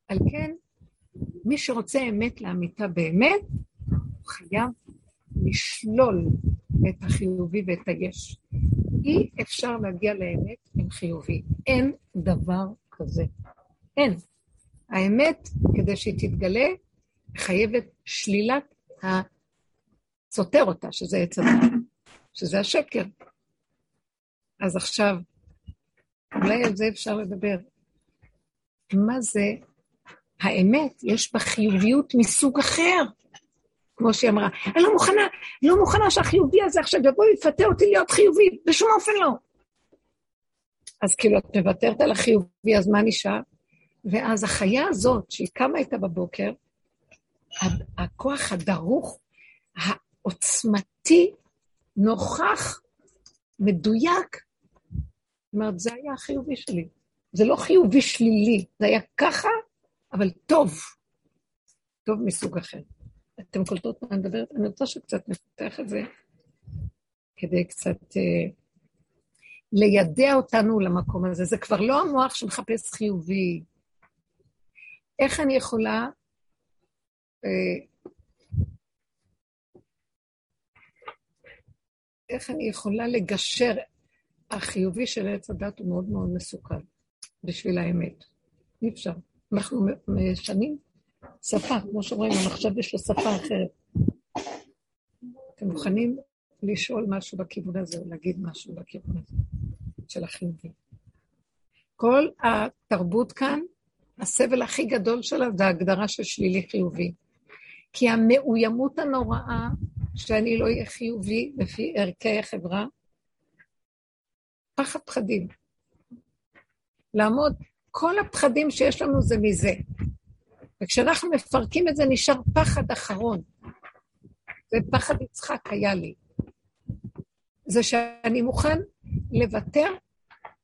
B: על כן, מי שרוצה אמת לאמיתה באמת, הוא חייב לשלול את החיובי ואת היש. אי אפשר להגיע לאמת עם חיובי. אין דבר כזה. אין. האמת, כדי שהיא תתגלה, חייבת שלילת הסותר אותה, שזה עץ הדת, שזה השקר. אז עכשיו, אולי על זה אפשר לדבר. מה זה האמת? יש בה חיוביות מסוג אחר. כמו שהיא אמרה, אני לא מוכנה, לא מוכנה שהחיובי הזה עכשיו יבוא ויפתה אותי להיות חיובי, בשום אופן לא. אז כאילו, את מוותרת על החיובי, אז מה נשאר? ואז החיה הזאת, שהיא קמה איתה בבוקר, הכוח הדרוך, העוצמתי, נוכח, מדויק. זאת אומרת, זה היה החיובי שלי. זה לא חיובי שלילי, זה היה ככה, אבל טוב. טוב מסוג אחר. אתם קולטות מה אני מדברת? אני רוצה שקצת נפתח את זה, כדי קצת אה, לידע אותנו למקום הזה. זה כבר לא המוח שמחפש חיובי. איך אני יכולה... אה, איך אני יכולה לגשר? החיובי של עץ הדת הוא מאוד מאוד מסוכן בשביל האמת. אי אפשר. אנחנו משנים שפה, כמו שאומרים, המחשב יש לו שפה אחרת. אתם מוכנים לשאול משהו בכיוון הזה, להגיד משהו בכיוון הזה, של החיובי. כל התרבות כאן, הסבל הכי גדול שלה זה ההגדרה של שלילי חיובי. כי המאוימות הנוראה שאני לא אהיה חיובי לפי ערכי החברה, פחד פחדים. לעמוד, כל הפחדים שיש לנו זה מזה. וכשאנחנו מפרקים את זה, נשאר פחד אחרון. ופחד יצחק היה לי. זה שאני מוכן לוותר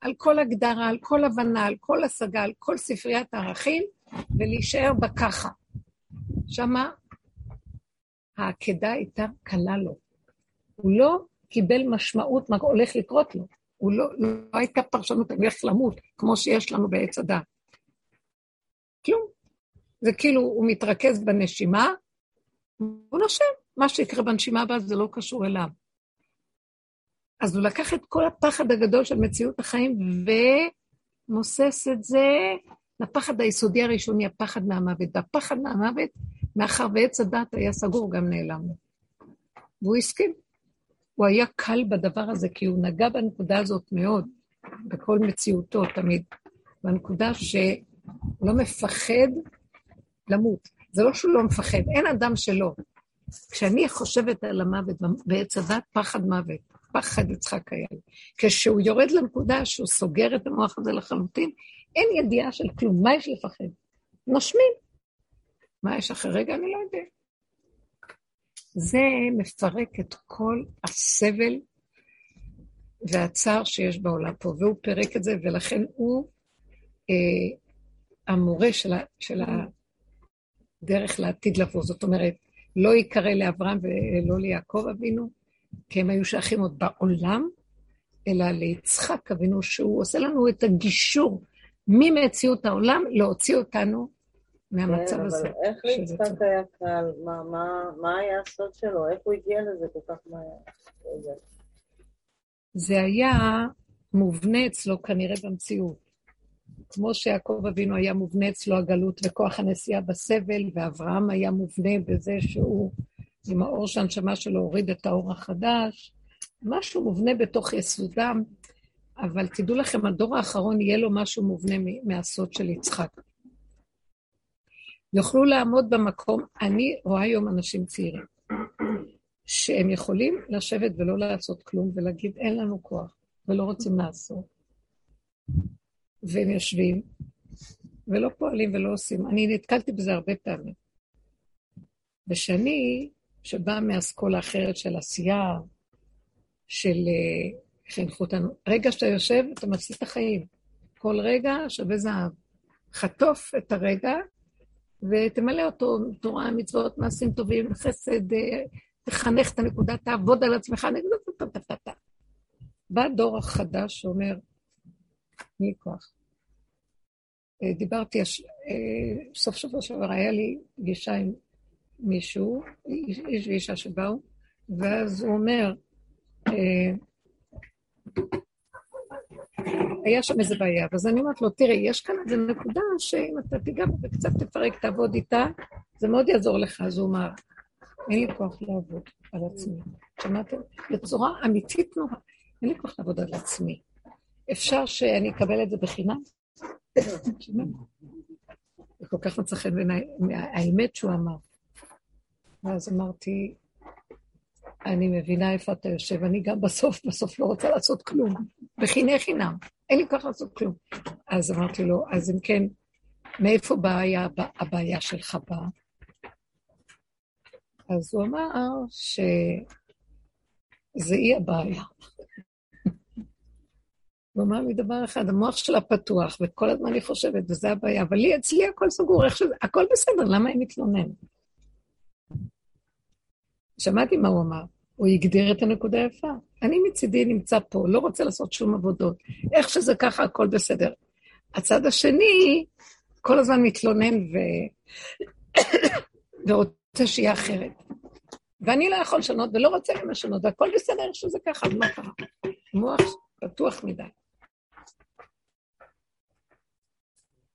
B: על כל הגדרה, על כל הבנה, על כל השגה, על כל ספריית הערכים, ולהישאר בככה. שמה העקדה הייתה קלה לו. הוא לא קיבל משמעות מה הולך לקרות לו. הוא לא, לא הייתה פרשנות, אני הולך למות, כמו שיש לנו בעץ הדת. כלום. זה כאילו, הוא מתרכז בנשימה, הוא נושם. מה שיקרה בנשימה הבאה זה לא קשור אליו. אז הוא לקח את כל הפחד הגדול של מציאות החיים ומוסס את זה לפחד היסודי הראשוני, הפחד מהמוות. והפחד מהמוות, מאחר ועץ הדת היה סגור, גם נעלם. והוא הסכים. הוא היה קל בדבר הזה, כי הוא נגע בנקודה הזאת מאוד, בכל מציאותו תמיד. בנקודה שהוא לא מפחד למות. זה לא שהוא לא מפחד, אין אדם שלא. כשאני חושבת על המוות בעץ הדת, פחד מוות, פחד יצחק היה לי. כשהוא יורד לנקודה שהוא סוגר את המוח הזה לחלוטין, אין ידיעה של כלום, מה יש לפחד? נושמים. מה יש אחרי רגע? אני לא יודע. זה מפרק את כל הסבל והצער שיש בעולם פה, והוא פירק את זה, ולכן הוא אה, המורה של, ה, של הדרך לעתיד לבוא. זאת אומרת, לא ייקרא לאברהם ולא ליעקב אבינו, כי הם היו שייכים עוד בעולם, אלא ליצחק אבינו, שהוא עושה לנו את הגישור ממציאות העולם להוציא אותנו מהמצב כן, הזה.
A: אבל איך ליצחק היה קל? מה, היה הסוד שלו? איך הוא הגיע לזה כל כך מהר?
B: זה היה מובנה אצלו כנראה במציאות. כמו שיעקב אבינו היה מובנה אצלו הגלות וכוח הנשיאה בסבל, ואברהם היה מובנה בזה שהוא, עם האור שהנשמה שלו הוריד את האור החדש, משהו מובנה בתוך יסודם, אבל תדעו לכם, הדור האחרון יהיה לו משהו מובנה מהסוד של יצחק. יוכלו לעמוד במקום, אני רואה היום אנשים צעירים, שהם יכולים לשבת ולא לעשות כלום ולהגיד, אין לנו כוח, ולא רוצים לעשות. והם יושבים, ולא פועלים ולא עושים. אני נתקלתי בזה הרבה פעמים. ושאני, שבאה מאסכולה אחרת של עשייה, של חינכו אותנו, רגע שאתה יושב, אתה מציל את החיים. כל רגע שווה זהב. חטוף את הרגע, ותמלא אותו תורה, מצוות, מעשים טובים, חסד, אה, תחנך את הנקודה, תעבוד על עצמך, בא דור החדש שאומר, מי כוח. אה, דיברתי, סוף שבוע שעבר היה לי פגישה עם מישהו, איש ואישה שבאו, ואז הוא אומר, היה שם איזה בעיה, אז אני אומרת לו, תראה, יש כאן איזו נקודה שאם אתה תיגע בה וקצת תפרק, תעבוד איתה, זה מאוד יעזור לך. אז הוא אמר, אין לי כוח לעבוד על עצמי. שמעתם? בצורה אמיתית נורא, אין לי כוח לעבוד על עצמי. אפשר שאני אקבל את זה בחינם? זה כל כך מצא חן בעיניי, האמת שהוא אמר. ואז אמרתי, אני מבינה איפה אתה יושב, אני גם בסוף, בסוף לא רוצה לעשות כלום. בחיני חינם, אין לי כוח לעשות כלום. אז אמרתי לו, אז אם כן, מאיפה באה הבעיה שלך באה? אז הוא אמר שזה אי הבעיה. הוא אמר לי דבר אחד, המוח שלה פתוח, וכל הזמן היא חושבת, וזה הבעיה, אבל לי, אצלי הכל סגור, איך שזה, הכל בסדר, למה היא מתלוננת? שמעתי מה הוא אמר. הוא הגדיר את הנקודה יפה. אני מצידי נמצא פה, לא רוצה לעשות שום עבודות. איך שזה ככה, הכל בסדר. הצד השני כל הזמן מתלונן ו... ורוצה שיהיה אחרת. ואני לא יכול לשנות ולא רוצה גם לשנות, והכל בסדר איך שזה ככה, מה קרה? מוח פתוח מדי.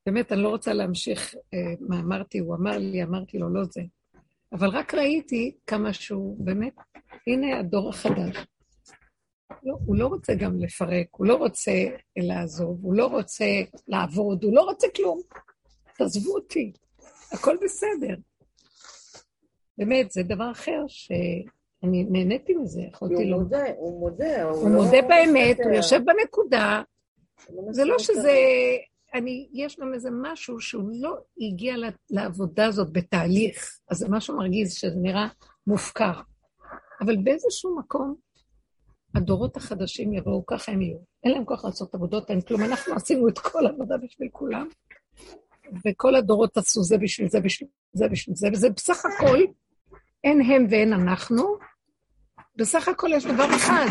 B: באמת, אני לא רוצה להמשיך אה, מה אמרתי, הוא אמר לי, אמרתי לו, לא זה. אבל רק ראיתי כמה שהוא באמת, הנה הדור החדש. לא, הוא לא רוצה גם לפרק, הוא לא רוצה לעזוב, הוא לא רוצה לעבוד, הוא לא רוצה כלום. תעזבו אותי, הכל בסדר. באמת, זה דבר אחר שאני נהניתי מזה, יכולתי
A: לא... הוא מודה, הוא מודה.
B: הוא, הוא לא מודה באמת, הוא יושב בנקודה. זה לא שזה אני, יש גם איזה משהו שהוא לא הגיע לעבודה הזאת בתהליך, אז זה משהו מרגיז שזה נראה מופקר. אבל באיזשהו מקום, הדורות החדשים יבואו, ככה הם יהיו. אין להם כוח לעשות עבודות, אין כלום. אנחנו עשינו את כל העבודה בשביל כולם, וכל הדורות עשו זה בשביל זה, בשביל זה, בשביל זה, וזה בסך הכל, אין הם ואין אנחנו, בסך הכל יש דבר אחד.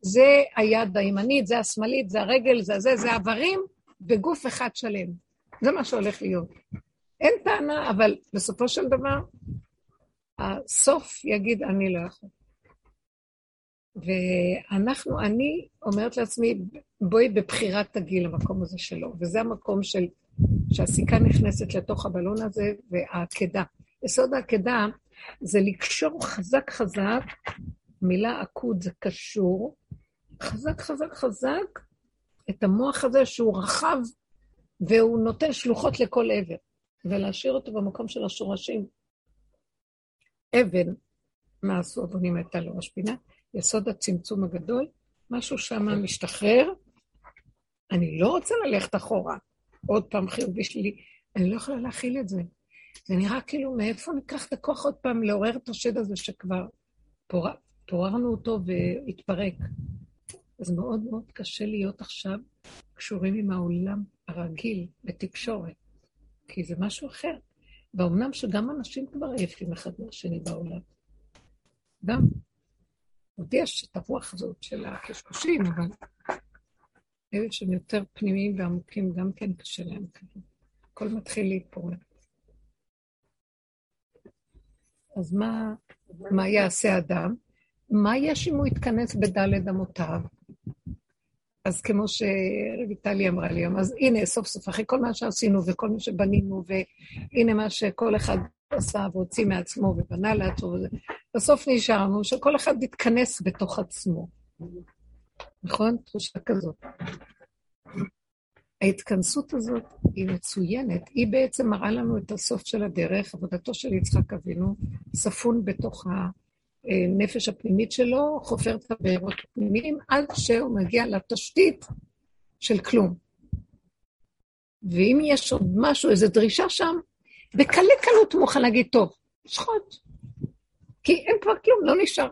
B: זה היד הימנית, זה השמאלית, זה הרגל, זה זה, זה האיברים, בגוף אחד שלם. זה מה שהולך להיות. אין טענה, אבל בסופו של דבר, הסוף יגיד, אני לא יכול. ואנחנו, אני אומרת לעצמי, בואי בבחירת הגיל למקום הזה שלו, וזה המקום של, שהסיכה נכנסת לתוך הבלון הזה, והעקדה. יסוד העקדה זה לקשור חזק חזק, מילה עקוד זה קשור, חזק חזק חזק, את המוח הזה שהוא רחב והוא נותן שלוחות לכל עבר, ולהשאיר אותו במקום של השורשים. אבן, מה עשו אבונים הייתה לו השפינה? יסוד הצמצום הגדול, משהו שם משתחרר, אני לא רוצה ללכת אחורה, עוד פעם חיובי שלי, אני לא יכולה להכיל את זה. זה נראה כאילו מאיפה ניקח את הכוח עוד פעם לעורר את השד הזה שכבר פור... פוררנו אותו והתפרק. אז מאוד מאוד קשה להיות עכשיו קשורים עם העולם הרגיל בתקשורת, כי זה משהו אחר. ואומנם שגם אנשים כבר עייפים אחד מהשני בעולם. גם. עוד יש את הרוח הזאת של הקשקושים, אבל אלה שהם יותר פנימיים ועמוקים, גם כן קשה להם כזה. הכל מתחיל להתפורר. אז מה, מה יעשה אדם? מה יש אם הוא יתכנס בדלת אמותיו? אז כמו שרויטלי אמרה לי היום, אז הנה, סוף סוף, אחרי כל מה שעשינו וכל מה שבנינו, והנה מה שכל אחד עשה והוציא מעצמו ובנה לעצמו, בסוף נשארנו שכל אחד יתכנס בתוך עצמו. נכון? תחושה כזאת. ההתכנסות הזאת היא מצוינת, היא בעצם מראה לנו את הסוף של הדרך, עבודתו של יצחק אבינו, ספון בתוך ה... הנפש הפנימית שלו, חופר את הבארות הפנימיים, עד שהוא מגיע לתשתית של כלום. ואם יש עוד משהו, איזו דרישה שם, בקלי קלות הוא מוכן להגיד, טוב, שחוט. כי אין כבר כלום, לא נשאר.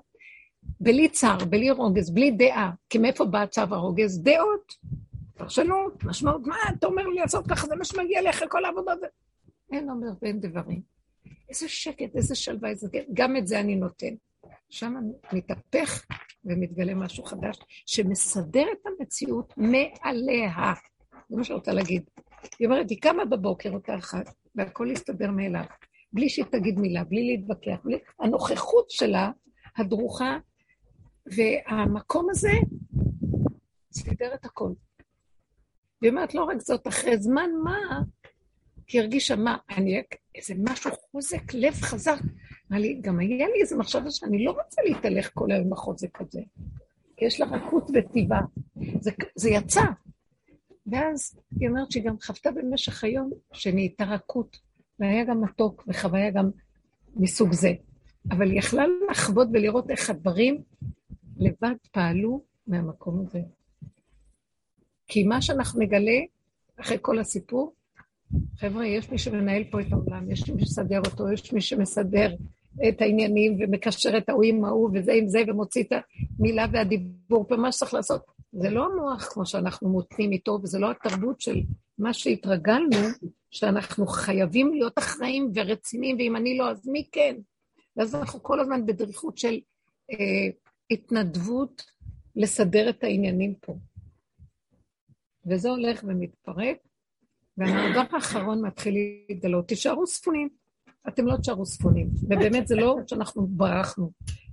B: בלי צער, בלי רוגז, בלי דעה. כי מאיפה בא צו הרוגז? דעות, פרשנות, משמעות, מה אתה אומר לי לעשות ככה, זה מה שמגיע לי אחרי כל העבודה הזאת. אין אומר ואין דברים. איזה שקט, איזה שלווה, איזה... גם את זה אני נותן. שם מתהפך ומתגלה משהו חדש, שמסדר את המציאות מעליה. זה מה שאני רוצה להגיד. היא אומרת, היא קמה בבוקר, אותה אחת, והכל יסתדר מאליו. בלי שהיא תגיד מילה, בלי להתווכח, בלי... הנוכחות שלה, הדרוכה, והמקום הזה סידר את הכל. והיא אומרת, לא רק זאת, אחרי זמן מה, כי הרגישה מה, אני, איזה משהו חוזק, לב חזק. אמרה לי, גם היה לי איזה מחשבה שאני לא רוצה להתהלך כל היום בחוזק הזה, כי יש לה רכות וטיבה. זה, זה יצא. ואז היא אומרת שהיא גם חוותה במשך היום שנהייתה רכות, והיה גם מתוק וחוויה גם מסוג זה. אבל היא יכלה לחוות ולראות איך הדברים לבד פעלו מהמקום הזה. כי מה שאנחנו נגלה אחרי כל הסיפור, חבר'ה, יש מי שמנהל פה את העולם, יש מי שמסדר אותו, יש מי שמסדר את העניינים ומקשר את ההוא עם ההוא וזה עם זה ומוציא את המילה והדיבור, ומה שצריך לעשות. זה לא המוח כמו שאנחנו מותנים איתו, וזה לא התרבות של מה שהתרגלנו, שאנחנו חייבים להיות אחראים ורציניים, ואם אני לא, אז מי כן? ואז אנחנו כל הזמן בדריכות של אה, התנדבות לסדר את העניינים פה. וזה הולך ומתפרק, והמעבר האחרון מתחיל להתגלות. תישארו ספונים. אתם לא תשארו ספונים. ובאמת זה לא שאנחנו ברחנו.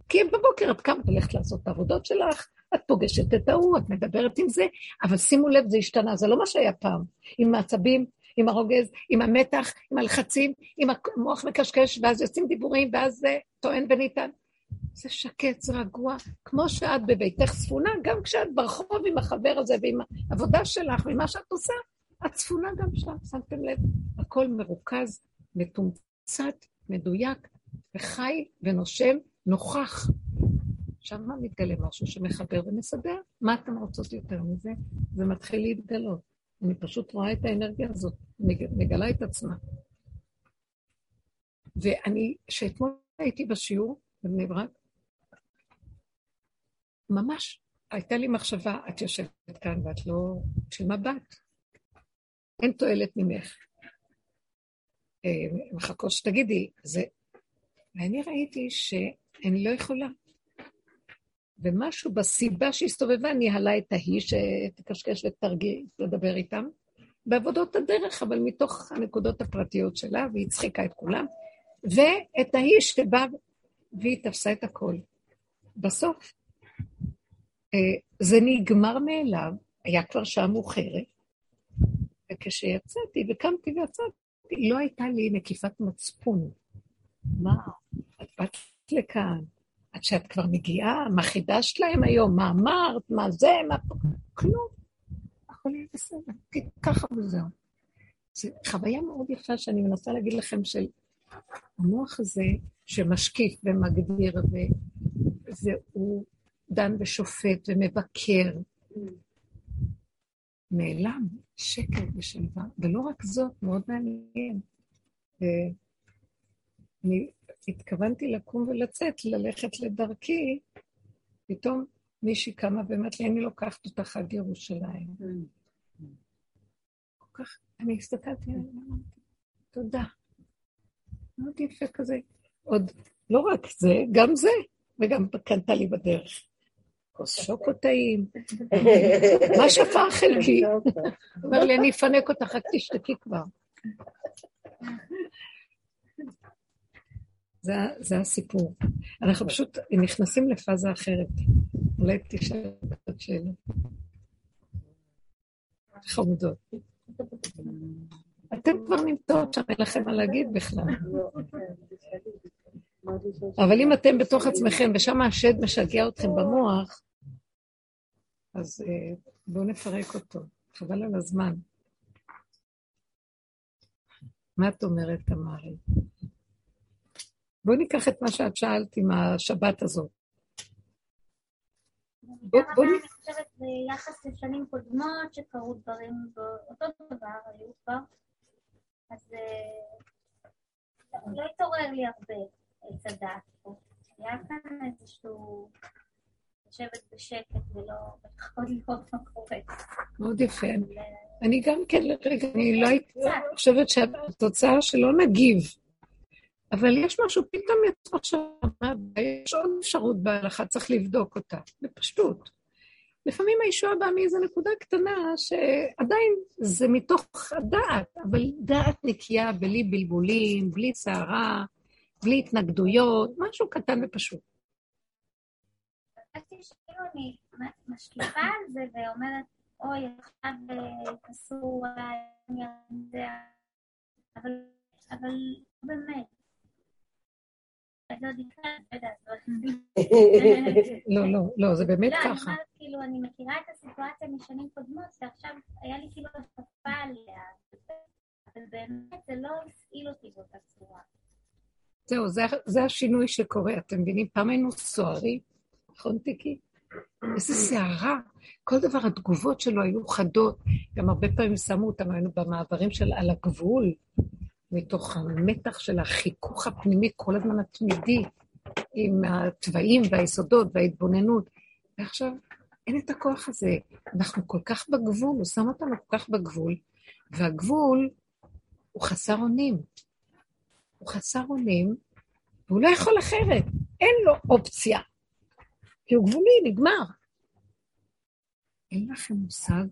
B: כי בבוקר את קמת ללכת לעשות את העבודות שלך, את פוגשת את ההוא, את מדברת עם זה, אבל שימו לב, זה השתנה, זה לא מה שהיה פעם. עם העצבים, עם הרוגז, עם המתח, עם הלחצים, עם המוח מקשקש, ואז יוצאים דיבורים, ואז זה טוען וניתן. זה שקט, זה רגוע, כמו שאת בביתך צפונה, גם כשאת ברחוב עם החבר הזה ועם העבודה שלך ועם מה שאת עושה, את צפונה גם שם, שמתם לב? הכל מרוכז, מתומצת, מדויק, וחי ונושם, נוכח. שם מתגלה משהו שמחבר ומסדר. מה אתם רוצות יותר מזה? זה מתחיל להתגלות. אני פשוט רואה את האנרגיה הזאת, מגלה את עצמה. ואני, שאתמול הייתי בשיעור בבני ברק, ממש הייתה לי מחשבה, את יושבת כאן ואת לא של מבט. אין תועלת ממך. אה, מחכות שתגידי, זה... ואני ראיתי שאני לא יכולה. ומשהו בסיבה שהסתובבה ניהלה את ההיא שתקשקש ותרגיל לדבר איתם, בעבודות הדרך, אבל מתוך הנקודות הפרטיות שלה, והיא הצחיקה את כולם, ואת ההיא שבאה והיא תפסה את הכל. בסוף, אה, זה נגמר מאליו, היה כבר שעה מאוחרת, וכשיצאתי וקמתי ויצאתי, לא הייתה לי נקיפת מצפון. מה, את באת לכאן, עד שאת כבר מגיעה, מה חידשת להם היום, מה אמרת, מה זה, מה... כלום. הכל יהיה בסדר, ככה וזהו. זו חוויה מאוד יפה שאני מנסה להגיד לכם של המוח הזה שמשקיף ומגדיר, והוא דן ושופט ומבקר. נעלם שקר ושלווה, ולא רק זאת, מאוד מעניין. אני התכוונתי לקום ולצאת, ללכת לדרכי, פתאום מישהי קמה ואומרת לי, אני לוקחת אותך עד ירושלים. כל כך, אני הסתכלתי עליה, תודה. מאוד יפה כזה. עוד לא רק זה, גם זה, וגם קנתה לי בדרך. כוס שוקו טעים. מה שפר חלקי? אומר לי, אני אפנק אותך, רק תשתקי כבר. זה, זה הסיפור. אנחנו פשוט נכנסים לפאזה אחרת. אולי תשאל את שאלה. חמודות. אתם כבר נמצאות שם, אין לכם מה להגיד בכלל. אבל אם אתם בתוך עצמכם ושם השד משגע אתכם במוח, אז אה, בואו נפרק אותו, חבל על הזמן. מה את אומרת, תמרי? בואי ניקח את מה שאת שאלת עם השבת הזאת.
C: בוא, בוא... אני חושבת ביחס לשנים קודמות שקרו דברים באותו דבר, היו כבר, אז אה, לא התעורר לי הרבה עץ הדעת פה. היה כאן איזשהו... לשבת בשקט ולא לחכות לראות מה קורה.
B: מאוד יפה. אני גם כן, רגע, אני לא הייתי חושבת שהתוצאה שלא נגיב, אבל יש משהו, פתאום יצא עכשיו, יש עוד אפשרות בהלכה, צריך לבדוק אותה, בפשטות. לפעמים הישועה באה מאיזו נקודה קטנה, שעדיין זה מתוך הדעת, אבל דעת נקייה, בלי בלבולים, בלי סערה, בלי התנגדויות, משהו קטן ופשוט.
C: חשבתי שכאילו אני משקיפה על זה ואומרת, אוי, עכשיו תעשו זה, אבל, אבל באמת.
B: לא, לא, לא, זה באמת ככה.
C: לא, אני אומרת, כאילו, אני מכירה את הסיטואציה משנים קודמות, ועכשיו היה לי כאילו השקפה עליה, אבל באמת זה לא הפעיל אותי באותה צורה.
B: זהו, זה, זה השינוי שקורה, אתם מבינים? פעם היינו סוערים, נכון, טיקי? איזה סערה. כל דבר, התגובות שלו היו חדות. גם הרבה פעמים שמו אותם, היינו במעברים של על הגבול, מתוך המתח של החיכוך הפנימי כל הזמן התמידי, עם התוואים והיסודות וההתבוננות. ועכשיו, אין את הכוח הזה. אנחנו כל כך בגבול, הוא שם אותנו כל כך בגבול, והגבול הוא חסר אונים. הוא חסר אונים, והוא לא יכול אחרת. אין לו אופציה. כי הוא גבולי, נגמר. אין לכם מושג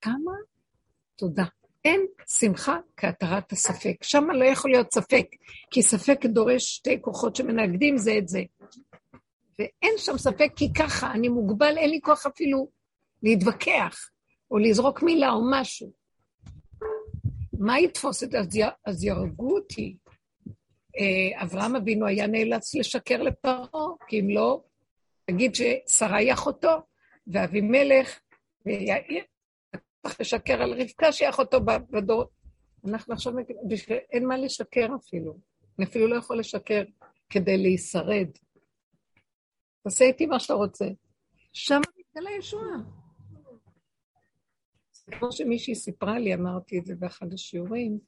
B: כמה תודה. אין שמחה כהתרת הספק. שם לא יכול להיות ספק, כי ספק דורש שתי כוחות שמנגדים זה את זה. ואין שם ספק כי ככה, אני מוגבל, אין לי כוח אפילו להתווכח, או לזרוק מילה או משהו. מה יתפוס את זה? אז יהרגו אותי. אה, אברהם אבינו היה נאלץ לשקר לפרעה, כי אם לא, תגיד ששרה היא אחותו, ואבימלך, צריך לשקר על רבקה שהיא אחותו בדור. אנחנו עכשיו, בשביל, אין מה לשקר אפילו. אני אפילו לא יכול לשקר כדי להישרד. תעשה איתי מה שאתה רוצה. שם מתגלה ישועה. כמו שמישהי סיפרה לי, אמרתי את זה באחד השיעורים,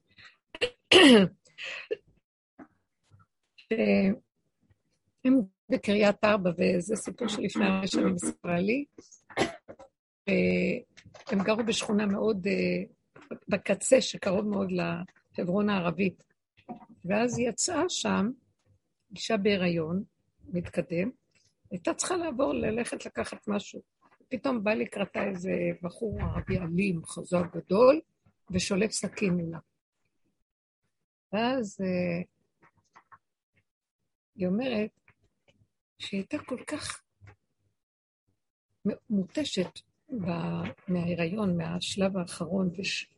B: הם בקריית ארבע, וזה סיפור שלפני הרבה שנים סיפרה לי, הם גרו בשכונה מאוד בקצה, שקרוב מאוד לחברון הערבית. ואז יצאה שם אישה בהיריון, מתקדם, הייתה צריכה לעבור, ללכת לקחת משהו. פתאום בא לקראתה איזה בחור ערבי אלים, חזק גדול, ושולף סכין מולה. ואז אה, היא אומרת שהיא הייתה כל כך מותשת מההיריון, מהשלב האחרון, וש...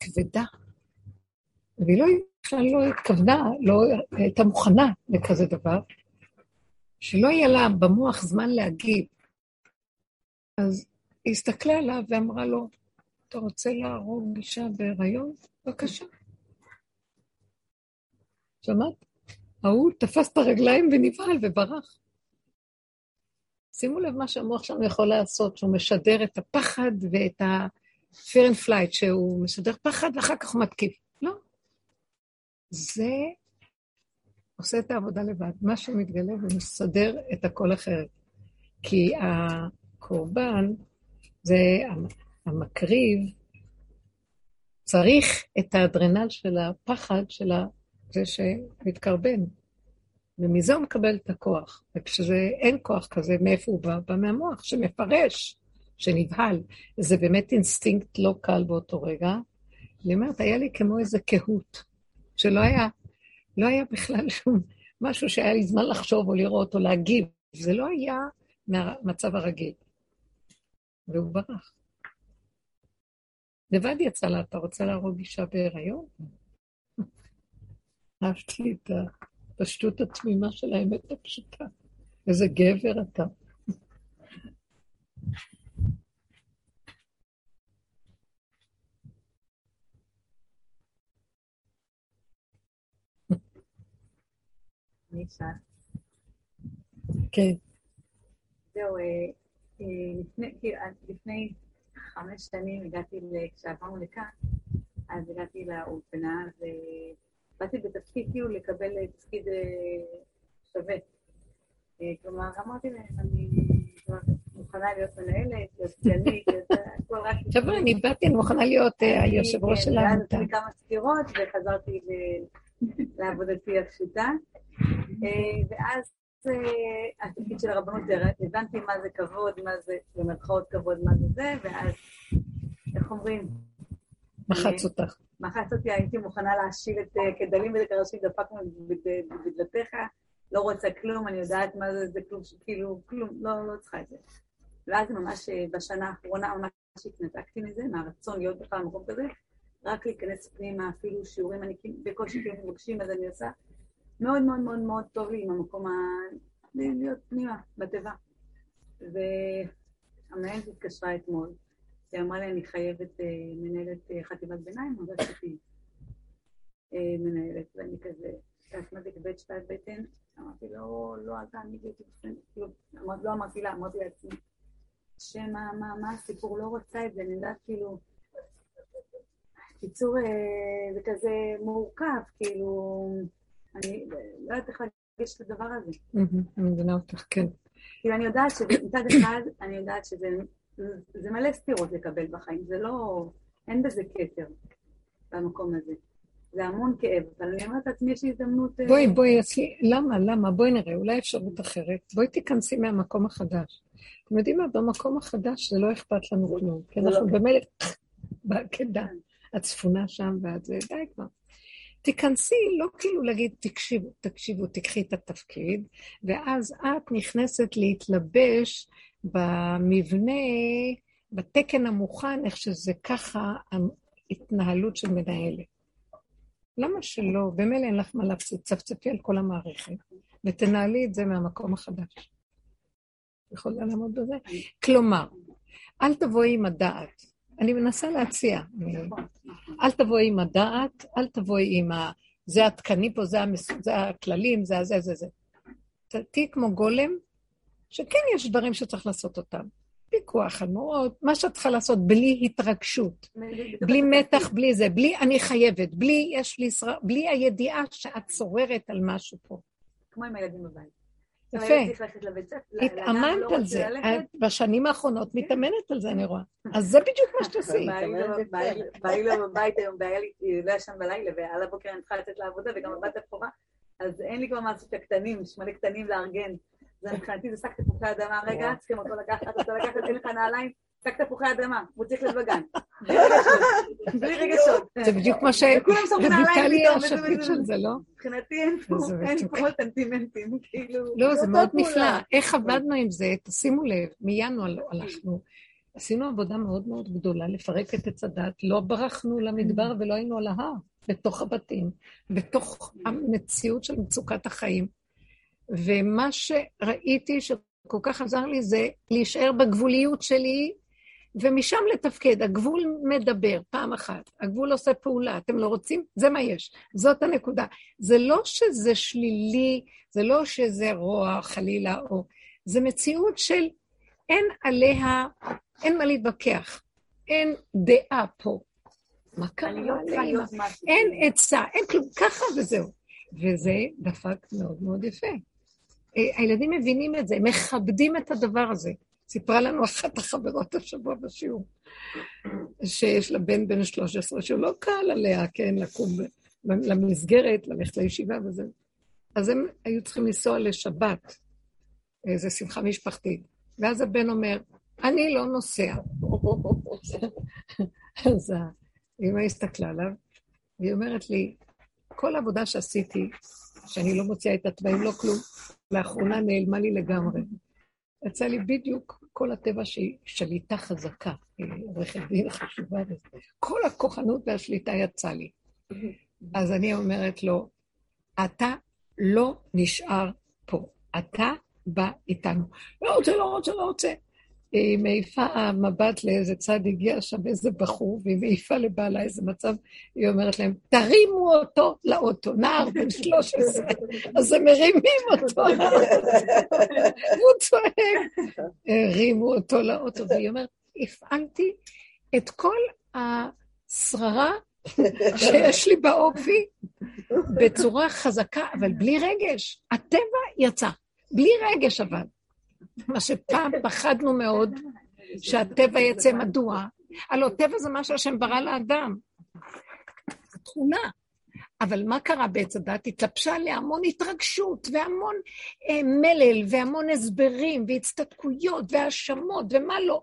B: כבדה. והיא לא, בכלל לא התכוונה, לא הייתה מוכנה לכזה דבר, שלא יהיה לה במוח זמן להגיב. אז היא הסתכלה עליו ואמרה לו, אתה רוצה להרוג אישה בהיריון? בבקשה. שמעת? ההוא תפס את הרגליים ונבהל וברח. שימו לב מה שהמוח שלנו יכול לעשות, שהוא משדר את הפחד ואת ה-fear and flight, שהוא משדר פחד ואחר כך הוא מתקיף. לא. זה עושה את העבודה לבד. מה שמתגלה ומסדר את הכל אחרת. כי הקורבן, זה המקריב, צריך את האדרנלין של הפחד של זה שמתקרבן. ומזה הוא מקבל את הכוח. וכשזה אין כוח כזה, מאיפה הוא בא? בא מהמוח, שמפרש, שנבהל. זה באמת אינסטינקט לא קל באותו רגע. אני אומרת, היה לי כמו איזה קהות, שלא היה, לא היה בכלל שום משהו שהיה לי זמן לחשוב או לראות או להגיב. זה לא היה מהמצב הרגיל. והוא ברח. לבד יצא לה, אתה רוצה להרוג אישה בהיריון? אהבתי את הפשטות התמימה של האמת הפשוטה. איזה גבר אתה. כן.
D: זהו, אה, אה, כאילו, לפני חמש שנים הגעתי, כשעברנו לכאן, אז הגעתי לאולפנה, באתי בתפקיד כאילו לקבל תפקיד אה, שווה. אה, כלומר, אמרתי להם, אני מוכנה להיות מנהלת, להיות סגנית, הכל רק...
B: חבר'ה, אני באתי, אני מוכנה להיות אה, היושב ראש של העמותה.
D: ואז עשיתי כמה סקירות וחזרתי לעבודתי הפשוטה. אה, ואז אה, התפקיד של הרבנות, הבנתי מה זה כבוד, מה זה, במרכאות כבוד, מה זה זה, ואז, איך אומרים?
B: מחץ אותך.
D: מחץ אותי, הייתי מוכנה להשיל את אה, כדלים ולקרשים דפקנו בדלתיך, לא רוצה כלום, אני יודעת מה זה, זה כלום, כאילו, כלום, לא, לא צריכה את זה. ואז ממש אה, בשנה האחרונה ממש התנתקתי מזה, מהרצון להיות בכלל במקום כזה, רק להיכנס פנימה, אפילו שיעורים, אני כאילו בקושי כאילו מבקשים, אז אני עושה. מאוד מאוד מאוד מאוד טוב לי עם המקום ה... להיות פנימה, בתיבה. והמנהלת התקשרה אתמול, היא אמרה לי, אני חייבת אה, מנהלת אה, חטיבת ביניים, אבל עשיתי אה, מנהלת, ואני כזה, אסמתיק בית שפט בטן, אמרתי, לא, לא, אל תעמידי אותי בפני, אמרתי- לא אמרתי לה, אמרתי לעצמי, שמה, מה, מה הסיפור, לא רוצה את זה, אני יודעת, כאילו, קיצור, זה כזה מורכב, כאילו, אני לא יודעת איך להגיש את הדבר הזה.
B: אני מבינה אותך, כן.
D: כאילו, אני יודעת שמצד אחד, אני יודעת שזה זה מלא סתירות לקבל בחיים, זה לא, אין בזה כתר במקום הזה. זה המון כאב, אבל אני אומרת לעצמי, יש לי הזדמנות... אה,
B: בואי, בואי, עשי, למה, למה? בואי נראה, אולי אפשרות אחרת. בואי תיכנסי מהמקום החדש. אתם יודעים מה? במקום החדש זה לא אכפת לנו כלום, כי אנחנו במילא בעקדה, הצפונה שם ואת זה, די כבר. תיכנסי, לא כאילו להגיד, תקשיבו, תקשיבו, תקחי את התפקיד, ואז את נכנסת להתלבש במבנה, בתקן המוכן, איך שזה ככה ההתנהלות של מנהלת. למה שלא? במילא אין לך מה להפסיד, צפצפי על כל המערכת, ותנהלי את זה מהמקום החדש. יכולה לעמוד בזה? כלומר, אל תבואי עם הדעת. אני מנסה להציע. אל תבואי עם הדעת, אל תבואי עם ה... זה התקנים פה, זה, המס... זה הכללים, זה הזה, זה זה. תהיי כמו גולם, שכן יש דברים שצריך לעשות אותם. פיקוח על מורות, מה שאת צריכה לעשות בלי התרגשות, בלי מתח, בלי זה, בלי אני חייבת, בלי יש לי, שרה- בלי הידיעה שאת צוררת על משהו פה.
D: כמו עם הילדים בבית.
B: יפה. התאמנת
D: לא
B: על זה. בשנים האחרונות מתאמנת על זה, אני רואה. אז זה בדיוק מה שתעשי.
D: בעלי לא- לא בבית היום, והיה לי, היא לא ישן בלילה, ועל הבוקר אני צריכה לצאת לעבודה, וגם הבת הבכורה, אז אין לי כבר מה לעשות את הקטנים, שמונה קטנים לארגן. זה מבחינתי זה שק תפוחי אדמה, רגע, צריכים אותו לקחת, אותו לקחת, אין לך נעליים, שק תפוחי אדמה, הוא צריך להיות בגן. בלי רגשות.
B: זה בדיוק מה
D: וכולם שמו נעליים פתאום,
B: השפיט
D: וזה-
B: של זה, לא?
D: מבחינתי אין פה,
B: מתוק.
D: פה סנטימנטים, כאילו.
B: לא, זה
A: אותה
B: מאוד. נפלא. איך עבדנו עם זה? תשימו לב, מינואר הלכנו. עשינו עבודה מאוד מאוד גדולה לפרק את עץ הדת. לא ברחנו למדבר ולא היינו על ההר, בתוך הבתים, בתוך המציאות של מצוקת החיים. ומה שראיתי שכל כך עזר לי זה להישאר בגבוליות שלי, ומשם לתפקד. הגבול מדבר פעם אחת, הגבול עושה פעולה, אתם לא רוצים? זה מה יש. זאת הנקודה. זה לא שזה שלילי, זה לא שזה רוע, חלילה, או... זה מציאות של אין עליה, אין מה להתווכח. אין דעה פה. מה קרה
D: לא.
B: אין. עצה, אין כלום, ככה וזהו. וזה דפק מאוד מאוד יפה. אה, הילדים מבינים את זה, הם מכבדים את הדבר הזה. סיפרה לנו אחת החברות השבוע בשיעור, שיש לה בן בן 13, שלא קל עליה, כן, לקום למסגרת, ללכת לישיבה וזה. אז הם היו צריכים לנסוע לשבת, איזו שמחה משפחתית. ואז הבן אומר, אני לא נוסע. אז האמא הסתכלה עליו, והיא אומרת לי, כל העבודה שעשיתי, שאני לא מוציאה את התוואים, לא כלום, לאחרונה נעלמה לי לגמרי. יצא לי בדיוק כל הטבע שהיא שליטה חזקה, היא עורכת דין חשובה, וזה. כל הכוחנות והשליטה יצא לי. אז אני אומרת לו, אתה לא נשאר פה, אתה בא איתנו. לא רוצה, לא רוצה, לא רוצה. היא מעיפה מבט לאיזה צד, הגיע שם איזה בחור, והיא מעיפה לבעלה איזה מצב, היא אומרת להם, תרימו אותו לאוטו, נער בן 13. אז הם מרימים אותו והוא צועק, הרימו אותו לאוטו, והיא אומרת, הפעלתי את כל השררה שיש לי באופי בצורה חזקה, אבל בלי רגש. הטבע יצא, בלי רגש אבל. מה שפעם פחדנו מאוד, שהטבע יצא מדוע. הלוא טבע זה מה שהשם ברא לאדם. תכונה. אבל מה קרה בעץ הדת? התלבשה עליה המון התרגשות, והמון אה, מלל, והמון הסברים, והצטדקויות, והאשמות, ומה לא.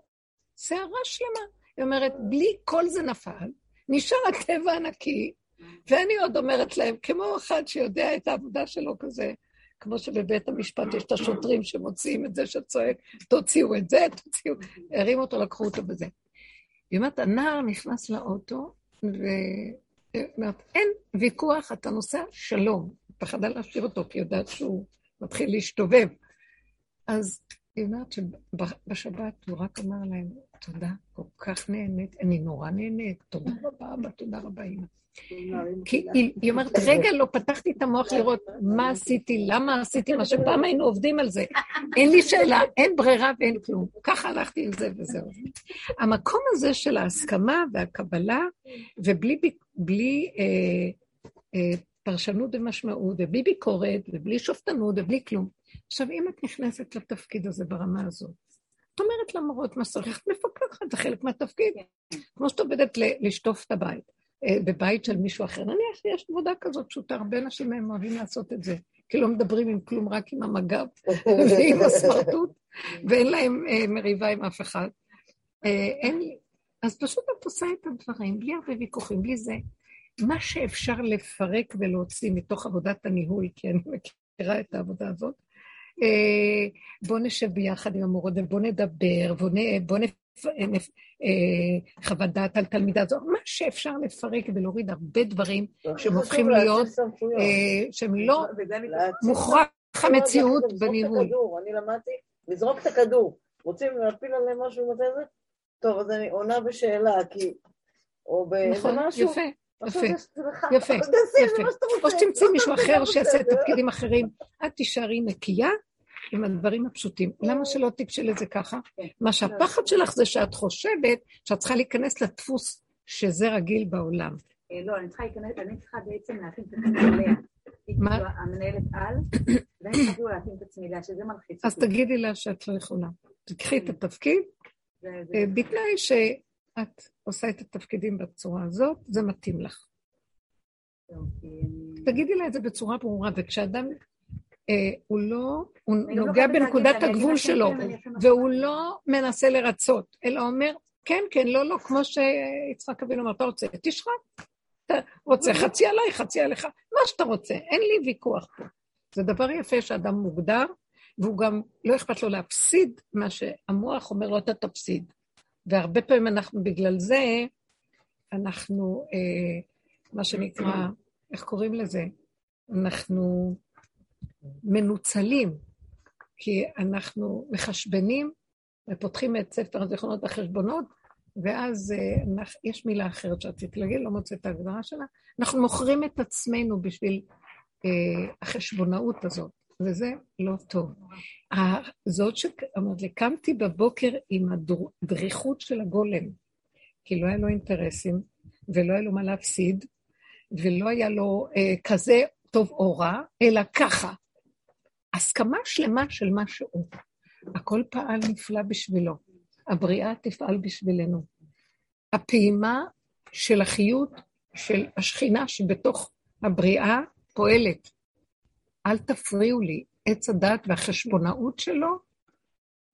B: סערה שלמה. היא אומרת, בלי כל זה נפל, נשאר הטבע הנקי, ואני עוד אומרת להם, כמו אחד שיודע את העבודה שלו כזה, כמו שבבית המשפט יש את השוטרים שמוציאים את זה שצועק, תוציאו את זה, תוציאו, הרים אותו, לקחו אותו בזה. היא אומרת, הנער נכנס לאוטו, ואומרת, אין ויכוח, אתה נוסע, שלום. פחדה להשאיר אותו, כי יודעת שהוא מתחיל להשתובב. אז היא אומרת שבשבת הוא רק אמר להם, תודה, כל כך נהנית, אני נורא נהנית, תודה רבה אבא, תודה רבה אמא. כי היא אומרת, רגע, לא פתחתי את המוח לראות מה עשיתי, למה עשיתי מה שפעם היינו עובדים על זה. אין לי שאלה, אין ברירה ואין כלום. ככה הלכתי עם זה וזהו. המקום הזה של ההסכמה והקבלה, ובלי בלי, אה, אה, פרשנות ומשמעות, ובלי ביקורת, ובלי שופטנות, ובלי כלום. עכשיו, אם את נכנסת לתפקיד הזה ברמה הזאת, את אומרת למורות מה צריך, את מפקחת, זה חלק מהתפקיד. כמו שאת עובדת לשטוף את הבית. אה, בבית של מישהו אחר. נניח יש עבודה כזאת פשוטה, הרבה אנשים מהם אוהבים לעשות את זה, כי לא מדברים עם כלום, רק עם המג"ב ועם הסמרטוט, ואין להם אה, מריבה עם אף אחד. אה, אין, אז פשוט את עושה את הדברים, בלי הרבה ויכוחים, בלי זה. מה שאפשר לפרק ולהוציא מתוך עבודת הניהול, כי אני מכירה את העבודה הזאת, בואו נשב ביחד עם המורות ובואו נדבר, בואו אה, חוות דעת על תלמידה זו, מה שאפשר לפרק ולהוריד הרבה דברים שהם הופכים להיות, אה, שהם לא מוכרח המציאות בניהול.
A: אני למדתי לזרוק את הכדור. רוצים להפיל עליהם משהו מתי זה? טוב, אז אני עונה בשאלה, כי... או באיזה
B: נכון,
A: משהו.
B: יפה. יפה, יפה, יפה. או שתמצאי מישהו אחר שיעשה תפקידים אחרים. את תישארי נקייה, עם הדברים הפשוטים. למה שלא תיגשי לזה ככה? מה שהפחד שלך זה שאת חושבת שאת צריכה להיכנס לדפוס שזה רגיל בעולם.
D: אה, לא, אני צריכה להיכנס, אני צריכה בעצם להכין את עצמי עליה. מה? המנהלת על, ואני צריכה כאילו להכין את עצמי אליה, שזה מלחיץ.
B: אז תגידי לה שאת לא יכולה. תקחי את התפקיד, אה, בתנאי שאת עושה את התפקידים בצורה הזאת, זה מתאים לך. תגידי לה את זה בצורה ברורה, וכשאדם הוא לא, הוא לא נוגע בנקודת הגבול שלו, והוא לא מנסה לרצות, אלא אומר, כן, כן, לא, לא, כמו שיצחק אבינו אמר, אתה רוצה, תשחק. אתה רוצה חצי עליי, חצי עליך, מה שאתה רוצה, אין לי ויכוח פה. זה דבר יפה שאדם מוגדר, והוא גם, לא אכפת לו להפסיד מה שהמוח אומר לו, אתה תפסיד. והרבה פעמים אנחנו, בגלל זה, אנחנו, אה, מה שנקרא, איך קוראים לזה? אנחנו מנוצלים, כי אנחנו מחשבנים ופותחים את ספר הזיכרונות החשבונות, ואז uh, יש מילה אחרת שרציתי להגיד, לא מוצאת את ההגדרה שלה, אנחנו מוכרים את עצמנו בשביל uh, החשבונאות הזאת, וזה לא טוב. זאת שאמרת לי, קמתי בבוקר עם הדריכות של הגולם, כי לא היה לו אינטרסים, ולא היה לו מה להפסיד, ולא היה לו uh, כזה טוב או רע, אלא ככה. הסכמה שלמה של מה שהוא. הכל פעל נפלא בשבילו. הבריאה תפעל בשבילנו. הפעימה של החיות של השכינה שבתוך הבריאה פועלת. אל תפריעו לי. עץ הדת והחשבונאות שלו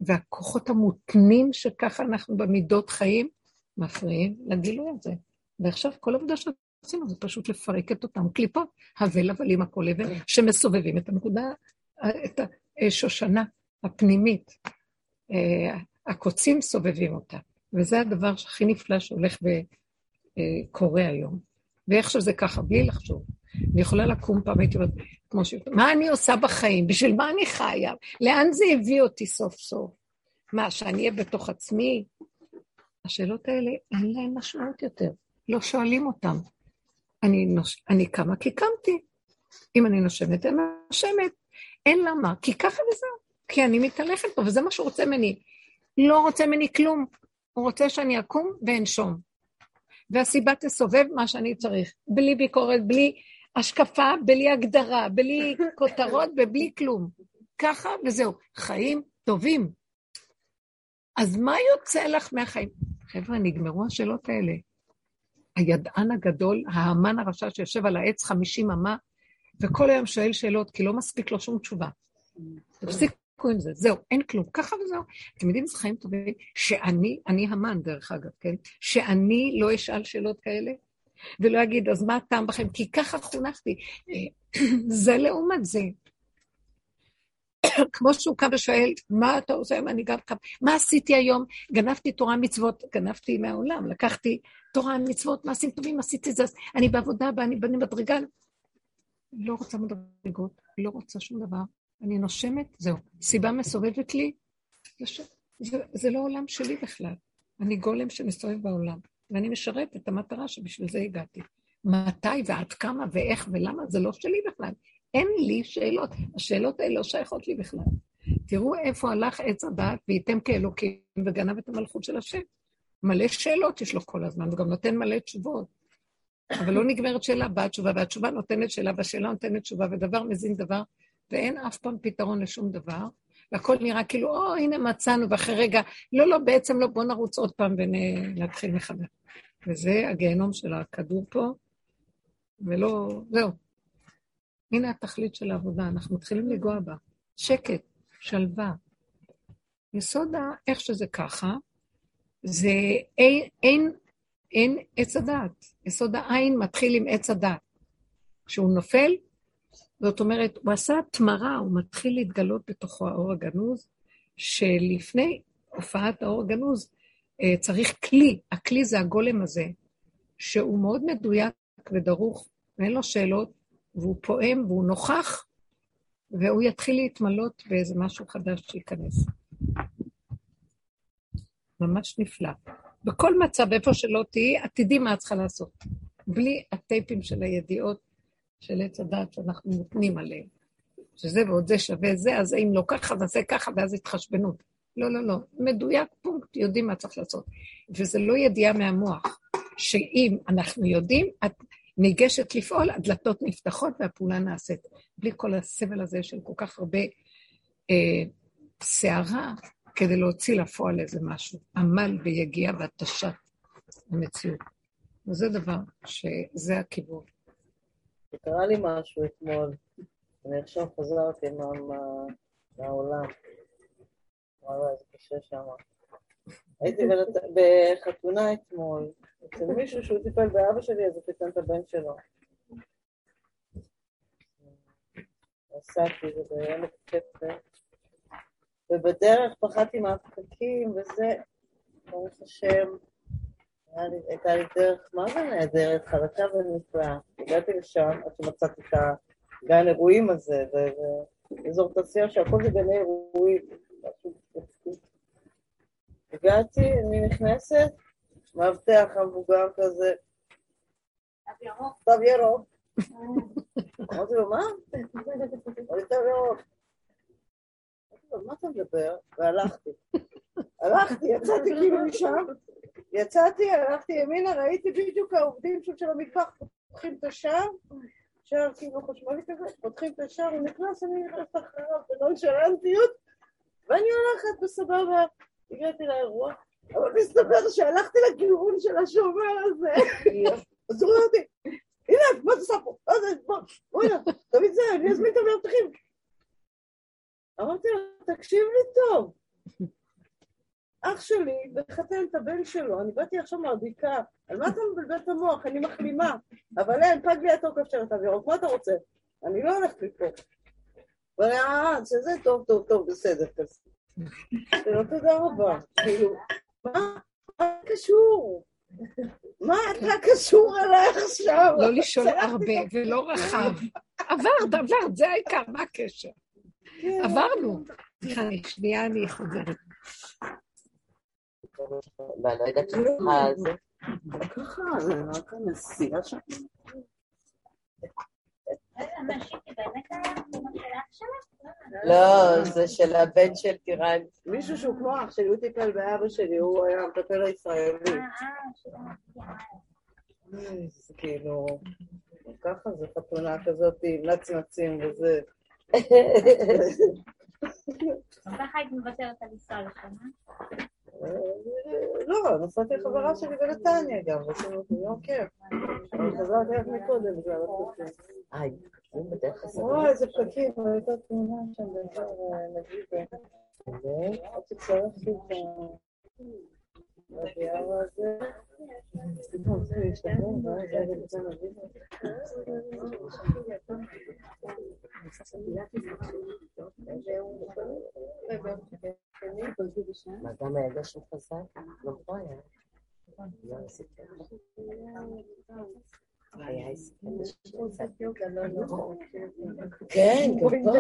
B: והכוחות המותנים שככה אנחנו במידות חיים, מפריעים לגילוי הזה. ועכשיו כל עבודה שעשינו זה פשוט לפרק את אותם קליפות, הבל הבלים הכל אבן, שמסובבים את הנקודה את השושנה הפנימית. אה, הקוצים סובבים אותה, וזה הדבר הכי נפלא שהולך וקורה היום. ואיך שזה ככה, בלי לחשוב. אני יכולה לקום פעם, הייתי אומרת, כמו ש... מה אני עושה בחיים? בשביל מה אני חיה? לאן זה הביא אותי סוף סוף? מה, שאני אהיה בתוך עצמי? השאלות האלה, אין להן משמעות יותר. לא שואלים אותן. אני, נוש... אני קמה כי קמתי. אם אני נושמת, אני נושמת. אין למה, כי ככה וזהו. כי אני מתהלכת פה, וזה מה שהוא רוצה ממני. לא רוצה ממני כלום. הוא רוצה שאני אקום ואנשום. והסיבה תסובב מה שאני צריך, בלי ביקורת, בלי השקפה, בלי הגדרה, בלי כותרות ובלי כלום. ככה וזהו. חיים טובים. אז מה יוצא לך מהחיים? חבר'ה, נגמרו השאלות האלה. הידען הגדול, האמן הרשע שיושב על העץ חמישים אמה, וכל היום שואל שאלות, כי לא מספיק לו שום תשובה. תפסיקו עם זה, זהו, אין כלום, ככה וזהו. אתם יודעים איזה חיים טובים? שאני, אני המן דרך אגב, כן? שאני לא אשאל שאלות כאלה, ולא אגיד, אז מה הטעם בכם? כי ככה חונכתי. זה לעומת זה. כמו שהוא קם ושואל, מה אתה עושה היום? אני גם קם, מה עשיתי היום? גנבתי תורה מצוות, גנבתי מהעולם, לקחתי תורה מצוות, מעשים טובים, עשיתי זה, אני בעבודה, בני מדרגה. לא רוצה מדרגות, לא רוצה שום דבר. אני נושמת, זהו. סיבה מסובבת לי, זה, זה, לא עולם שלי בכלל. אני גולם שמסתובב בעולם, ואני משרת את המטרה שבשביל זה הגעתי. מתי ועד כמה ואיך ולמה, זה לא שלי בכלל. אין לי שאלות. השאלות האלה לא שייכות לי בכלל. תראו איפה הלך עץ הדעת וייתם כאלוקים וגנב את המלכות של השם. מלא שאלות יש לו כל הזמן, הוא גם נותן מלא תשובות. אבל לא נגמרת שאלה, באה תשובה, והתשובה נותנת שאלה, והשאלה נותנת תשובה, ודבר מזין דבר, ואין אף פעם פתרון לשום דבר, והכל נראה כאילו, או, הנה מצאנו, ואחרי רגע, לא, לא, בעצם לא, בואו נרוץ עוד פעם ונתחיל מחדש. וזה הגיהנום של הכדור פה, ולא, זהו. הנה התכלית של העבודה, אנחנו מתחילים לגוע בה. שקט, שלווה. יסוד איך שזה ככה, זה אין, אין, אין עץ הדעת. יסוד העין מתחיל עם עץ הדעת. כשהוא נופל, זאת אומרת, הוא עשה תמרה, הוא מתחיל להתגלות בתוכו האור הגנוז, שלפני הופעת האור הגנוז אה, צריך כלי, הכלי זה הגולם הזה, שהוא מאוד מדויק ודרוך, ואין לו שאלות, והוא פועם והוא נוכח, והוא יתחיל להתמלות באיזה משהו חדש שייכנס. ממש נפלא. בכל מצב, איפה שלא תהיי, את תדעי מה את צריכה לעשות. בלי הטייפים של הידיעות של עץ הדת שאנחנו נותנים עליהם. שזה ועוד זה שווה זה, אז אם לא ככה, נעשה ככה, ואז התחשבנות. לא, לא, לא. מדויק פונקט, יודעים מה צריך לעשות. וזה לא ידיעה מהמוח, שאם אנחנו יודעים, את ניגשת לפעול, הדלתות נפתחות והפעולה נעשית. בלי כל הסבל הזה של כל כך הרבה אה, סערה, כדי להוציא לפועל איזה משהו. עמל ויגיע והתשת המציאות. וזה דבר שזה הכיוון.
A: קרה לי משהו אתמול. אני עכשיו חזרתי מה, מה, מהעולם. וואלה, זה קשה שם. הייתי בחתונה אתמול, אצל מישהו שהוא טיפל באבא שלי, אז הוא חיתן את הבן שלו. נסעתי, זה בעמק חפר, ובדרך פחדתי מהפקקים וזה, ברוך השם, הייתה לי דרך, מה זה נהדרת, חלקה ונפלאה. הגעתי לשם עד שמצאתי את הגן אירועים הזה, ואזור תעשייה שהכל זה גני אירועים. הגעתי, אני נכנסת, מאבטח המבוגר כזה, תו ירוק. אמרתי לו, מה? אמרתי, תו ירוק. אמרתי לו, מה אתה מדבר? והלכתי. הלכתי, יצאתי כאילו משם, יצאתי, הלכתי ימינה, ראיתי בדיוק העובדים של המטבח פותחים את השער, שער כאילו חשמלי כזה, פותחים את השער, הוא נכנס, אני נכנסת אחריו בנונשלנטיות, ואני הולכת בסבבה, הגעתי לאירוע, אבל מסתבר שהלכתי לכיוון של השומר הזה, אז הוא רואה אותי, הנה, מה אתה עושה פה? בואי נא, תמיד זה, אני אזמין את המאבטחים. אמרתי לו, תקשיב לי טוב. אח שלי מחתן את הבן שלו, אני באתי עכשיו מהבדיקה, על מה אתה מבלבל את המוח? אני מחלימה, אבל אין, פג לי התוקף של התו ירוק, מה אתה רוצה? אני לא הולכת מפה. הוא אומר, אה, שזה טוב, טוב, טוב, בסדר, כזה. לא תודה רבה. כאילו, מה קשור? מה אתה קשור אליי עכשיו?
B: לא לשאול הרבה ולא רחב. עברת, עברת, זה העיקר, מה הקשר? כן. עברנו. סליחה, שנייה אני חוזרת.
A: ואני לא יודעת שצריכה זה. ככה, זה רק הנסיעה שם. לא, זה של הבן של טירן. מישהו שהוא כמו אח שלי, הוא טיפל באבא שלי, הוא היה המטפל הישראלי. זה כאילו, ככה זה חתונה כזאת עם נצנצים וזה.
C: ככה היית מוותרת על לנסוע לשם,
A: לא, נסעתי לחברה שלי בנתניה גם, עשינו את יום כיף. חזרתי רק מקודם בגלל הפקקים.
E: אה, פקקים בדרך כלל.
A: וואי, איזה פקקים, הייתה תמונה שם באזור נגיד. עד שצריך את הדייר הזה. פתאום צריכים להשתחרר, ואז זה
E: מה, גם הילדה שהוא חזק? לא פה היה. לא עשיתי היה כן, גם פה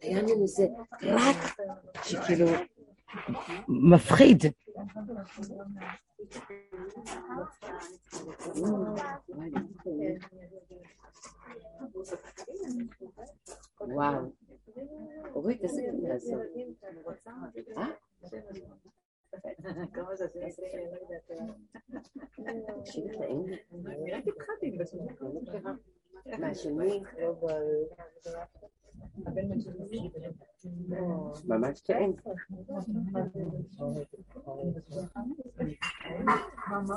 E: היה לנו איזה רק שכאילו מפחיד. וואו. אורית, איזה קטנה זאת? אה? תקשיבי, טעים לי.
D: רק התחלתי
E: מה, של מי? ממש טעים. מה?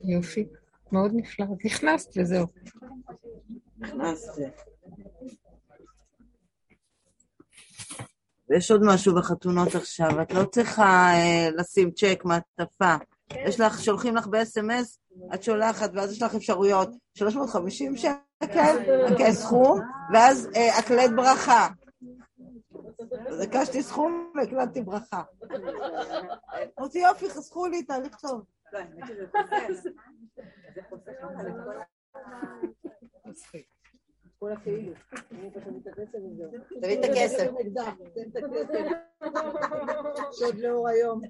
B: יופי, מאוד נפלא. אז נכנסת וזהו.
A: נכנסתי. ויש עוד משהו בחתונות עכשיו, את לא צריכה אה, לשים צ'ק, מעטפה. יש לך, שולחים לך ב-SMS, את שולחת, ואז יש לך אפשרויות, 350 שקל, כסכום, ואז אה, הקלט ברכה. אז הקשתי סכום והקלטתי ברכה. אמרתי, יופי, חסכו לי, תהליך טוב.
D: לא, האמת שזה חוסך. זה חוסך לך לכל כל הכאילו. אני פשוט מתייחסת לזה.
E: תביא את הכסף.
A: שוד לאור היום.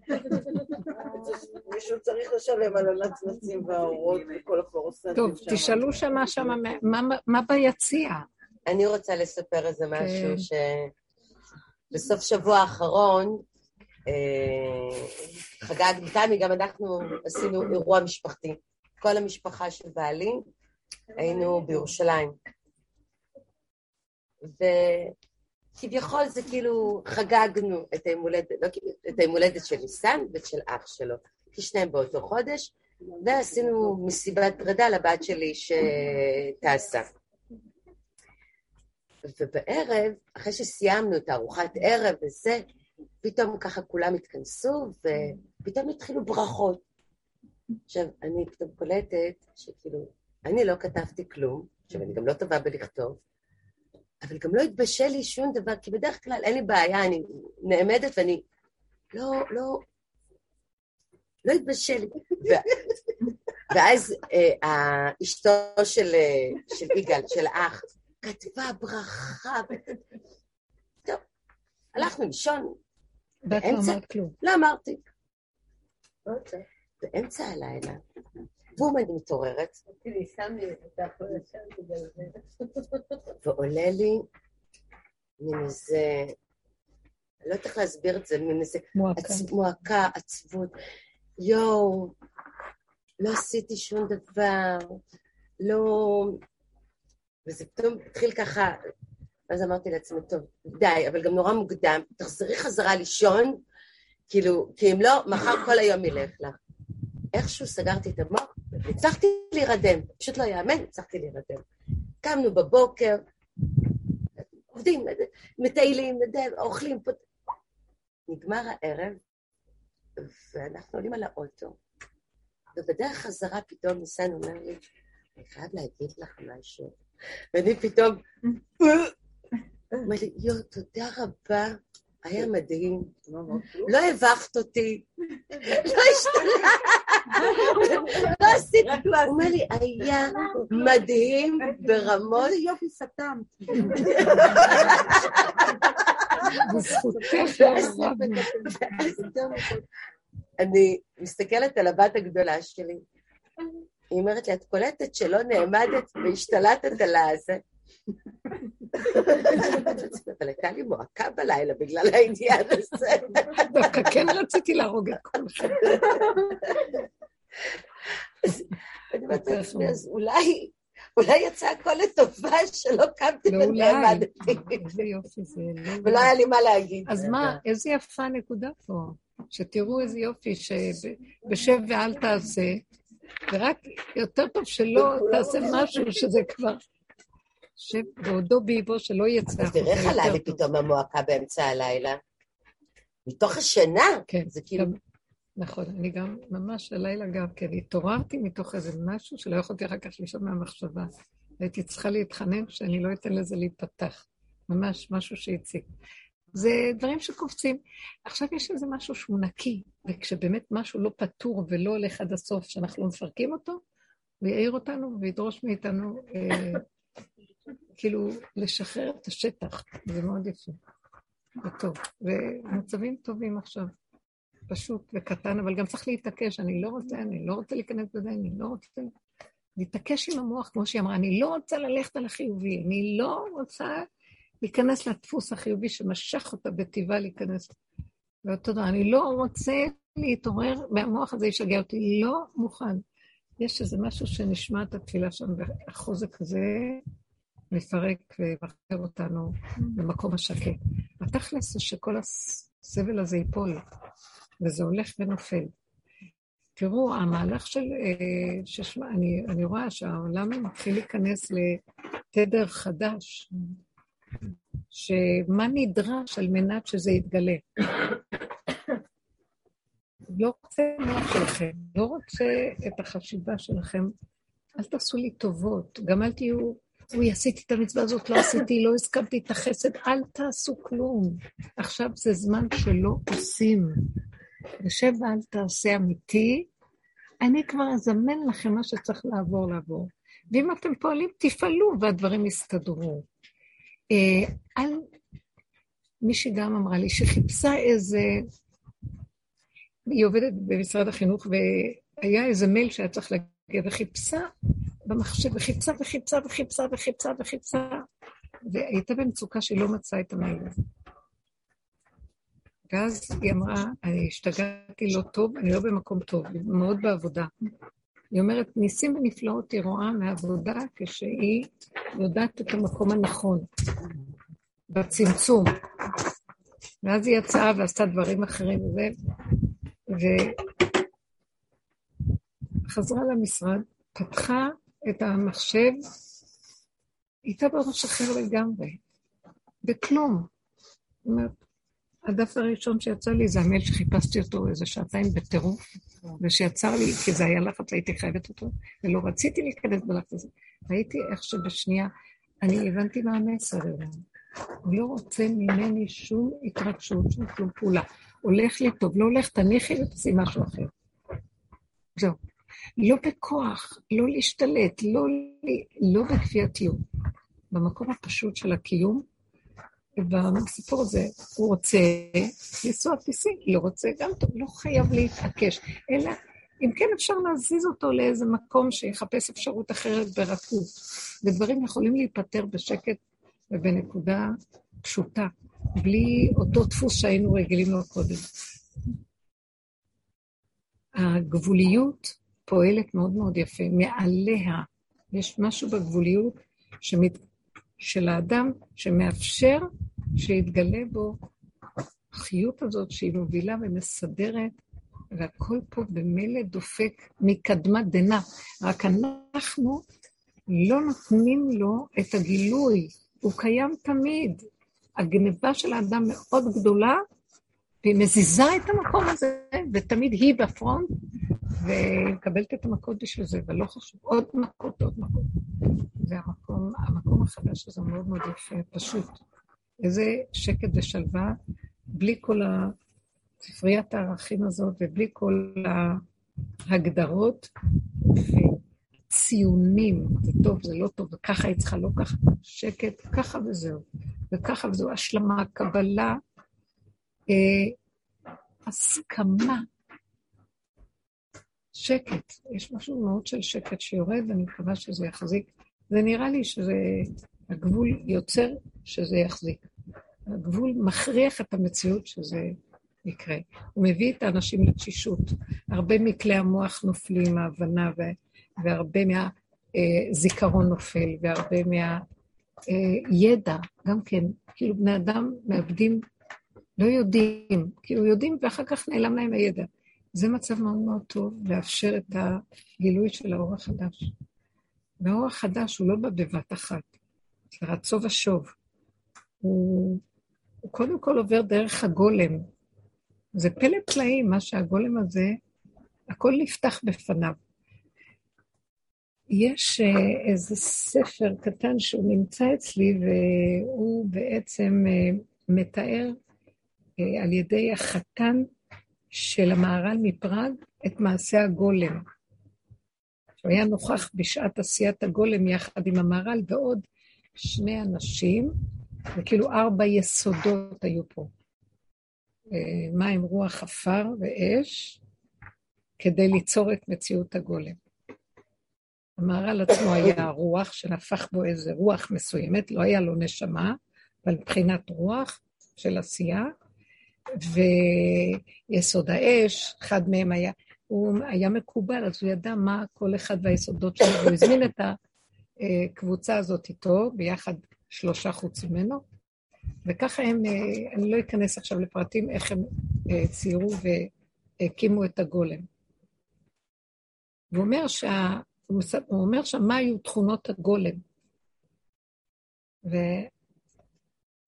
A: מישהו צריך לשלם על הנצנצים והאורות וכל הפורסנטים
B: טוב, תשאלו שמה שמה, מה- מה ביציע?
E: אני רוצה לספר איזה משהו
B: כן.
E: שבסוף שבוע האחרון אה, חגגנו, תמי, גם אנחנו עשינו אירוע משפחתי. כל המשפחה של בעלי היינו בירושלים. וכביכול זה כאילו חגגנו את היום הולדת, לא, כאילו, את היום הולדת של ניסן ושל אח שלו, כי שניהם באותו חודש, ועשינו מסיבת פרידה לבת שלי שטסה. ובערב, אחרי שסיימנו את הארוחת ערב וזה, פתאום ככה כולם התכנסו, ופתאום התחילו ברכות. עכשיו, אני פתאום קולטת שכאילו, אני לא כתבתי כלום, עכשיו, אני גם לא טובה בלכתוב, אבל גם לא התבשל לי שום דבר, כי בדרך כלל אין לי בעיה, אני נעמדת ואני לא, לא, לא התבשל לי. ואז אה, אשתו של, אה, של יגאל, של האח, כתבה ברכה. טוב, הלכנו לישון,
B: ואת לא אמרת כלום.
E: לא אמרתי. באמצע הלילה, בום, אני מתעוררת, ועולה לי מין איזה, אני לא יודעת איך להסביר את זה, מין איזה
B: מועקה.
E: עצ... מועקה, עצבות. יואו, לא עשיתי שום דבר, לא... וזה פתאום התחיל ככה, אז אמרתי לעצמי, טוב, די, אבל גם נורא מוקדם, תחזרי חזרה לישון, כאילו, כי אם לא, מחר כל היום ילך לך. איכשהו סגרתי את המוח, והצלחתי להירדם, פשוט לא יאמן, הצלחתי להירדם. קמנו בבוקר, עובדים, מטיילים, אוכלים פה. נגמר הערב, ואנחנו עולים על האוטו, ובדרך חזרה פתאום ניסן אומר לי, אני חייב להגיד לך משהו. ואני פתאום, אומר לי, יואו, תודה רבה היה מדהים. לא הבכת אותי, לא השתנה, לא עשית, הוא אומר לי, היה מדהים ברמות.
D: איזה יופי סתם.
B: בזכותך
E: אני מסתכלת על הבת הגדולה שלי, היא אומרת לי, את קולטת שלא נעמדת והשתלטת על הזה? אבל הייתה לי מועקה בלילה בגלל העניין הזה.
B: דווקא כן רציתי להרוג את כולכם.
E: אני אומרת לעצמי, אז אולי, אולי יצא הכל לטובה שלא קמתי
B: לא.
E: ונעמדתי.
B: איזה יופי זה. לא
E: ולא היה לי מה להגיד.
B: אז מה, איזה יפה הנקודה פה. שתראו איזה יופי, שבשב ואל תעשה, ורק יותר טוב שלא תעשה משהו שזה כבר... שב בעודו באיבו שלא יצא.
E: אז תראה איך עלה לי פתאום המועקה באמצע הלילה. מתוך השינה.
B: כן,
E: זה כאילו...
B: נכון, אני גם, ממש הלילה גם כן, התעוררתי מתוך איזה משהו שלא יכולתי אחר כך לישון מהמחשבה. הייתי צריכה להתחנן שאני לא אתן לזה להיפתח. ממש משהו שהציג. זה דברים שקופצים. עכשיו יש איזה משהו שהוא נקי, וכשבאמת משהו לא פתור ולא הולך עד הסוף, שאנחנו לא מפרקים אותו, הוא יעיר אותנו וידרוש מאיתנו אה, כאילו לשחרר את השטח. זה מאוד יפה. וטוב. ומצבים טובים עכשיו. פשוט וקטן, אבל גם צריך להתעקש, אני לא רוצה, אני לא רוצה להיכנס בזה, אני לא רוצה... להתעקש עם המוח, כמו שהיא אמרה, אני לא רוצה ללכת על החיובי, אני לא רוצה להיכנס לדפוס החיובי שמשך אותה בטבעה להיכנס. ואותו דבר, אני לא רוצה להתעורר, והמוח הזה ישגע אותי, לא מוכן. יש איזה משהו שנשמע את התפילה שם, והחוזק הזה מפרק ומחזיר אותנו למקום השקט. התכלס זה שכל הסבל הזה ייפול, וזה הולך ונופל. תראו, המהלך של... אה, ששמע, אני, אני רואה שהעולם מתחיל להיכנס לתדר חדש, שמה נדרש על מנת שזה יתגלה. לא רוצה מוח שלכם, לא רוצה את החשיבה שלכם. אל תעשו לי טובות, גם אל תהיו, אוי, עשיתי את המצווה הזאת, לא עשיתי, לא הסכמתי את החסד, אל תעשו כלום. עכשיו זה זמן שלא עושים. יושב ואל תעשה אמיתי, אני כבר אזמן לכם מה שצריך לעבור, לעבור. ואם אתם פועלים, תפעלו והדברים יסתדרו. אה, אל... מישהי גם אמרה לי שחיפשה איזה... היא עובדת במשרד החינוך, והיה איזה מייל שהיה צריך להגיע, וחיפשה במחשב, וחיפשה וחיפשה וחיפשה וחיפשה והייתה במצוקה שהיא לא מצאה את המייל הזה. ואז היא אמרה, השתגעתי לא טוב, אני לא במקום טוב, היא מאוד בעבודה. היא אומרת, ניסים ונפלאות היא רואה מעבודה כשהיא יודעת את המקום הנכון, בצמצום. ואז היא יצאה ועשתה דברים אחרים וזה, וחזרה למשרד, פתחה את המחשב, הייתה בראש אחר לגמרי, בכלום. זאת אומרת, הדף הראשון שיצא לי זה המייל שחיפשתי אותו איזה שעתיים בטירוף, ושיצר לי, כי זה היה לחץ, הייתי חייבת אותו, ולא רציתי להיכנס בלחץ הזה. ראיתי איך שבשנייה, אני הבנתי מה המסר אליו. הוא לא רוצה ממני שום התרגשות, שום כלום פעולה. הולך לי טוב, לא הולך, תניחי ותעשי משהו אחר. זהו. לא בכוח, לא להשתלט, לא, לא בכפייתיות. במקום הפשוט של הקיום, ובסיפור הזה, הוא רוצה לנסוע טיסי, לא רוצה גם טוב, לא חייב להתעקש, אלא אם כן אפשר להזיז אותו לאיזה מקום שיחפש אפשרות אחרת ברכות. ודברים יכולים להיפטר בשקט ובנקודה פשוטה, בלי אותו דפוס שהיינו רגילים לו קודם. הגבוליות פועלת מאוד מאוד יפה, מעליה. יש משהו בגבוליות שמת... של האדם שמאפשר שיתגלה בו החיות הזאת שהיא מובילה ומסדרת, והכל פה במילא דופק מקדמת דנא. רק אנחנו לא נותנים לו את הגילוי, הוא קיים תמיד. הגניבה של האדם מאוד גדולה, והיא מזיזה את המקום הזה, ותמיד היא בפרונט, ומקבלת את המכות בשביל זה, ולא חשוב, עוד מכות, עוד מכות. זה המקום, המקום החדש הזה מאוד מאוד יפה, פשוט. איזה שקט ושלווה, בלי כל ספריית הערכים הזאת ובלי כל ההגדרות וציונים, זה טוב, זה לא טוב, וככה היא צריכה, לא ככה, שקט, ככה וזהו. וככה וזהו, השלמה, קבלה, אה, הסכמה, שקט. יש משהו מאוד של שקט שיורד, ואני מקווה שזה יחזיק. זה נראה לי שזה, הגבול יוצר שזה יחזיק. הגבול מכריח את המציאות שזה יקרה. הוא מביא את האנשים לתשישות. הרבה מכלי המוח נופלים מההבנה, והרבה מהזיכרון נופל, והרבה מהידע, גם כן, כאילו בני אדם מאבדים, לא יודעים, כאילו יודעים ואחר כך נעלם להם הידע. זה מצב מאוד מאוד טוב, לאפשר את הגילוי של האור החדש. והאור החדש הוא לא בא בבת אחת, זה רצו ושוב. הוא, הוא קודם כל עובר דרך הגולם, זה פלא פלאים, מה שהגולם הזה, הכל נפתח בפניו. יש אה, איזה ספר קטן שהוא נמצא אצלי, והוא בעצם אה, מתאר אה, על ידי החתן של המהר"ל מפראג את מעשה הגולם. הוא היה נוכח בשעת עשיית הגולם יחד עם המהר"ל ועוד שני אנשים, וכאילו ארבע יסודות היו פה. מים, רוח, עפר ואש, כדי ליצור את מציאות הגולם. המהר"ל עצמו היה רוח, שנפח בו איזה רוח מסוימת, לא היה לו נשמה, אבל מבחינת רוח של עשייה, ויסוד האש, אחד מהם היה, הוא היה מקובל, אז הוא ידע מה כל אחד והיסודות שלו, והוא הזמין את הקבוצה הזאת איתו, ביחד שלושה חוץ ממנו, וככה הם, אה, אני לא אכנס עכשיו לפרטים איך הם אה, ציירו והקימו את הגולם. הוא אומר, שה, הוא אומר שם מה היו תכונות הגולם.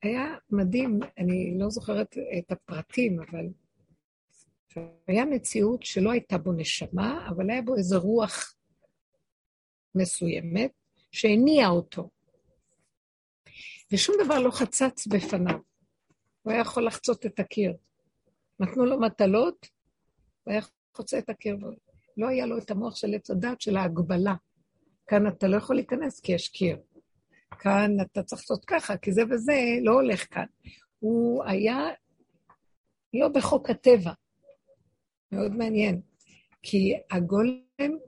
B: והיה מדהים, אני לא זוכרת את הפרטים, אבל היה מציאות שלא הייתה בו נשמה, אבל היה בו איזו רוח מסוימת שהניעה אותו. ושום דבר לא חצץ בפניו. הוא היה יכול לחצות את הקיר. נתנו לו מטלות, הוא היה חוצה את הקיר. לא היה לו את המוח של עץ הדת של ההגבלה. כאן אתה לא יכול להיכנס כי יש קיר. כאן אתה צריך לעשות ככה, כי זה וזה לא הולך כאן. הוא היה לא בחוק הטבע. מאוד מעניין. כי הגולם,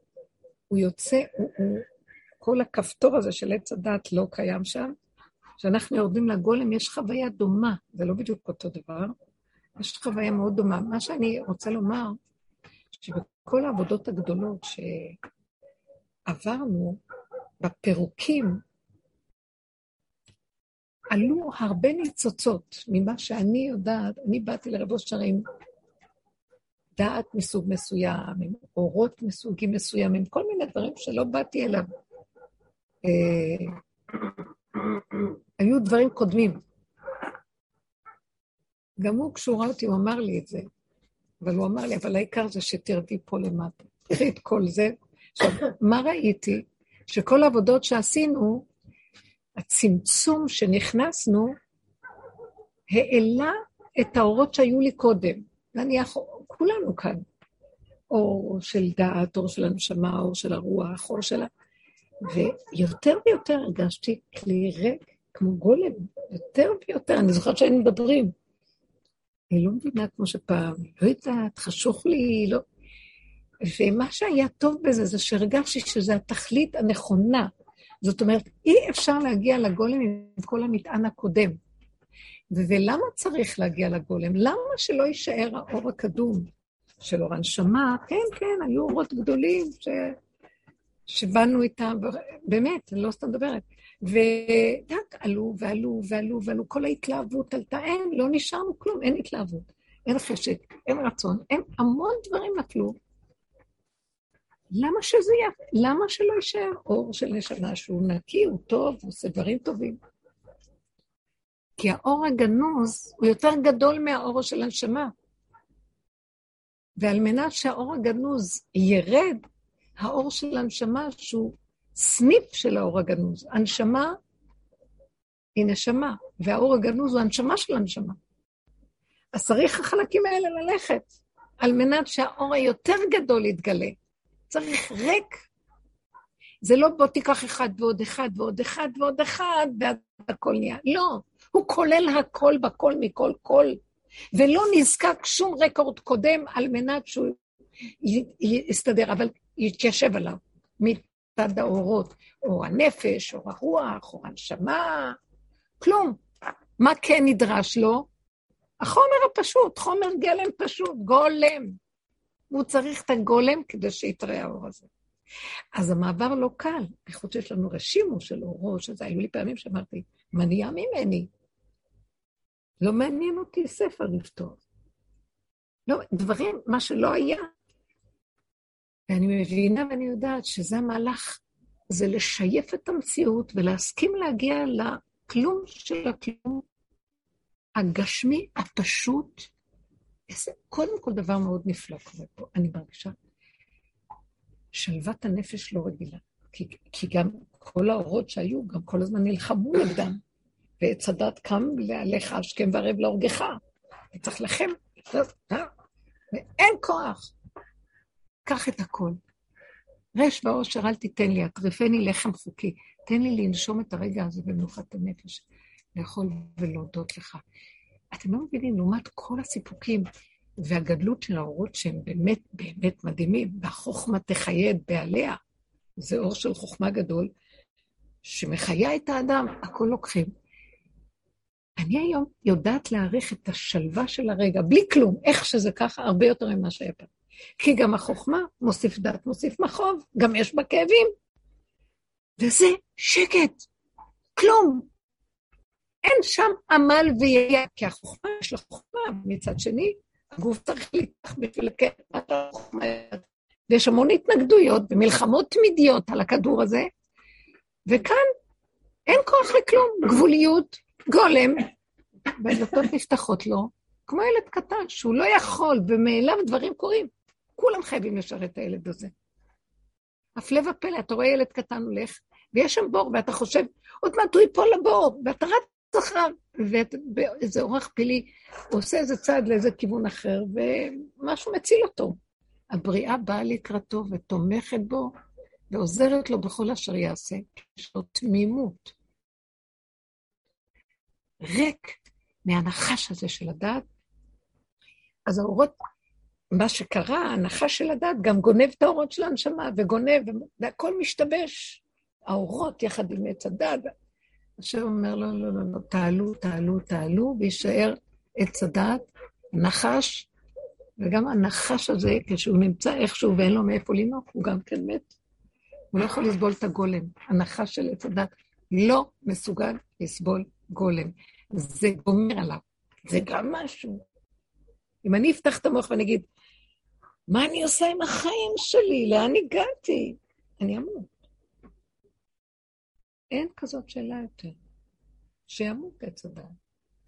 B: הוא יוצא, הוא, הוא, כל הכפתור הזה של עץ הדת לא קיים שם, כשאנחנו יורדים לגולם, יש חוויה דומה, זה לא בדיוק אותו דבר, יש חוויה מאוד דומה. מה שאני רוצה לומר, שבכל העבודות הגדולות שעברנו, בפירוקים, עלו הרבה ניצוצות ממה שאני יודעת, אני באתי לרבו שרים דעת מסוג מסוים, עם אורות מסוגים מסוימים, כל מיני דברים שלא באתי אליו. אה, היו דברים קודמים. גם הוא, כשהוא ראה אותי, הוא אמר לי את זה. אבל הוא אמר לי, אבל העיקר זה שתרדי פה למטה. תראי את כל זה. עכשיו, מה ראיתי? שכל העבודות שעשינו, הצמצום שנכנסנו, העלה את האורות שהיו לי קודם. נניח, כולנו כאן. אור של דעת, אור של הנשמה, אור של הרוח, אור של ה... ויותר ויותר הרגשתי כלי ריק, כמו גולם, יותר ויותר, אני זוכרת שהיינו מדברים. אני לא מבינה כמו שפעם, לא יודעת, חשוך לי, לא... ומה שהיה טוב בזה, זה שהרגשתי שזו התכלית הנכונה. זאת אומרת, אי אפשר להגיע לגולם עם כל המטען הקודם. ולמה צריך להגיע לגולם? למה שלא יישאר האור הקדום של אור הנשמה? כן, כן, היו אורות גדולים ש... שבאנו איתם, באמת, אני לא סתם מדברת. ודק, עלו ועלו ועלו ועלו, כל ההתלהבות עלתה, אין, לא נשארנו כלום, אין התלהבות, אין חשק, אין רצון, אין, המון דברים נפלו. למה שזה יהיה, למה שלא יישאר אור של נשמה שהוא נקי, הוא טוב, הוא עושה דברים טובים? כי האור הגנוז הוא יותר גדול מהאור של הנשמה. ועל מנת שהאור הגנוז ירד, האור של הנשמה, שהוא סניף של האור הגנוז. הנשמה היא נשמה, והאור הגנוז הוא הנשמה של הנשמה. אז צריך החלקים האלה ללכת, על מנת שהאור היותר גדול יתגלה. צריך ריק. זה לא בוא תיקח אחד ועוד אחד ועוד אחד ועוד אחד, ואז הכל נהיה. לא, הוא כולל הכל בכל מכל כל, ולא נזקק שום רקורד קודם על מנת שהוא יסתדר, אבל יתיישב עליו, מצד האורות, או הנפש, או הרוח, או הנשמה, כלום. מה כן נדרש לו? החומר הפשוט, חומר גלם פשוט, גולם. הוא צריך את הגולם כדי שיתראה האור הזה. אז המעבר לא קל, בייחוד שיש לנו רשימו של אורות, שזה היו לי פעמים שאמרתי, מה נהיה ממני? לא מעניין אותי ספר לכתוב. לא, דברים, מה שלא היה. ואני מבינה ואני יודעת שזה המהלך, זה לשייף את המציאות ולהסכים להגיע לכלום של הכלום הגשמי, הפשוט. זה קודם כל דבר מאוד נפלא קורה פה, אני מרגישה. שלוות הנפש לא רגילה. כי, כי גם כל האורות שהיו, גם כל הזמן נלחמו נגדם. ועץ הדת קם לעליך השכם וערב להורגך. וצריך לכם, ואין כוח. קח את הכל. רש ועושר אל תיתן לי, אטרפני לחם חוקי. תן לי לנשום את הרגע הזה במנוחת הנפש, לאכול ולהודות לך. אתם לא מבינים, לעומת כל הסיפוקים והגדלות של האורות שהם באמת באמת מדהימים, והחוכמה תחיה את בעליה, זה אור של חוכמה גדול, שמחיה את האדם, הכל לוקחים. אני היום יודעת להעריך את השלווה של הרגע, בלי כלום, איך שזה ככה, הרבה יותר ממה שהיה פעם. כי גם החוכמה מוסיף דת, מוסיף מחוב, גם יש בה כאבים. וזה שקט, כלום. אין שם עמל ויהיה, כי החוכמה, יש לה חוכמה, מצד שני, הגוף צריך להתח בשביל לקיים את החוכמה. ויש המון התנגדויות ומלחמות תמידיות על הכדור הזה, וכאן אין כוח לכלום, גבוליות, גולם, והדלתות נפתחות לו, כמו ילד קטן, שהוא לא יכול, ומאליו דברים קורים. כולם חייבים לשרת את הילד הזה. הפלא ופלא, אתה רואה ילד קטן הולך, ויש שם בור, ואתה חושב, עוד מעט הוא ייפול לבור, ואתה רץ אחריו, ואיזה אורח פילי, עושה איזה צעד לאיזה כיוון אחר, ומשהו מציל אותו. הבריאה באה לקראתו ותומכת בו, ועוזרת לו בכל אשר יעשה. יש לו תמימות. ריק מהנחש הזה של הדת. אז האורות, מה שקרה, הנחש של הדת גם גונב את האורות של הנשמה, וגונב, והכל משתבש. האורות יחד עם עץ הדת. השם אומר, לא, לא, לא, לא, תעלו, תעלו, תעלו, ויישאר עץ הדת, נחש, וגם הנחש הזה, כשהוא נמצא איכשהו ואין לו מאיפה לנהוג, הוא גם כן מת. הוא לא יכול לסבול את הגולם. הנחש של עץ הדת לא מסוגל לסבול גולם. זה גומר עליו. זה גם משהו. אם אני אפתח את המוח ואני אגיד, מה אני עושה עם החיים שלי? לאן הגעתי? אני אמות. אין כזאת שאלה יותר. שימות עץ הדעת.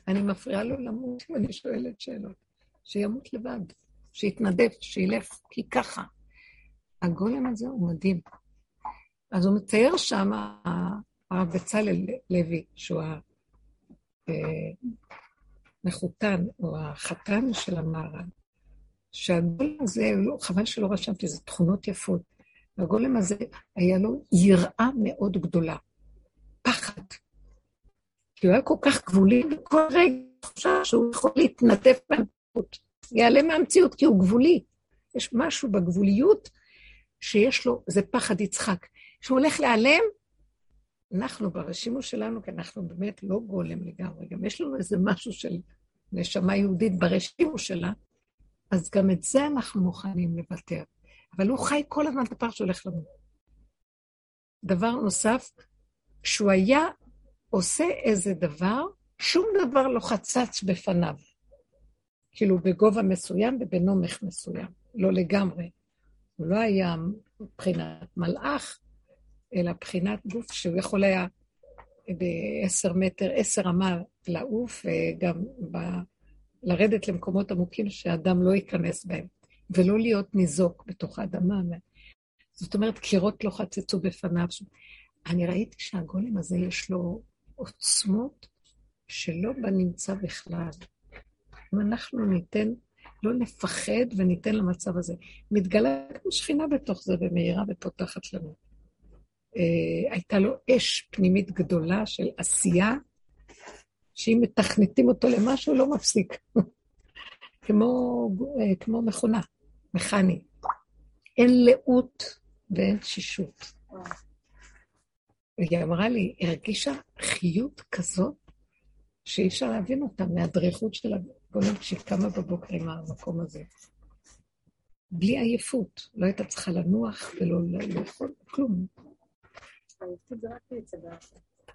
B: אני מפריעה לו למות אם אני שואלת שאלות. שימות לבד, שיתנדב, שילך, כי ככה. הגולם הזה הוא מדהים. אז הוא מצייר שם, הרב בצלאל לוי, שהוא המחותן, או החתן של המהר"ל, שהגולם הזה, לא, חבל שלא רשמתי, זה תכונות יפות. והגולם הזה, היה לו יראה מאוד גדולה. פחד. כי הוא היה כל כך גבולי, וכל רגע חושב שהוא יכול להתנדף מהמציאות. יעלה מהמציאות כי הוא גבולי. יש משהו בגבוליות שיש לו, זה פחד יצחק. כשהוא הולך להיעלם, אנחנו ברשימו שלנו, כי אנחנו באמת לא גולם לגמרי, גם יש לנו איזה משהו של נשמה יהודית ברשימו שלה, אז גם את זה אנחנו מוכנים לוותר. אבל הוא חי כל הזמן בפר שהולך למות. דבר נוסף, שהוא היה עושה איזה דבר, שום דבר לא חצץ בפניו. כאילו בגובה מסוים ובנומך מסוים, לא לגמרי. הוא לא היה מבחינת מלאך, אלא מבחינת גוף שהוא יכול היה בעשר מטר, עשר אמה לעוף, וגם ב... לרדת למקומות עמוקים שאדם לא ייכנס בהם, ולא להיות ניזוק בתוך האדמה. זאת אומרת, קירות לא חצצו בפניו. אני ראיתי שהגולם הזה יש לו עוצמות שלא בנמצא בכלל. אם אנחנו ניתן, לא נפחד וניתן למצב הזה. מתגלה גם שכינה בתוך זה ומאירה ופותחת לנו. אה, הייתה לו אש פנימית גדולה של עשייה, שאם מתכנתים אותו למשהו, לא מפסיק. כמו, אה, כמו מכונה, מכני. אין לאות ואין תשישות. והיא אמרה לי, הרגישה חיות כזאת, שאי אפשר להבין אותה מהדריכות של הגולם כשהיא קמה בבוקר עם המקום הזה. בלי עייפות, לא הייתה צריכה לנוח ולא לאכול כלום.
D: עייפות זה רק מעץ הדעת.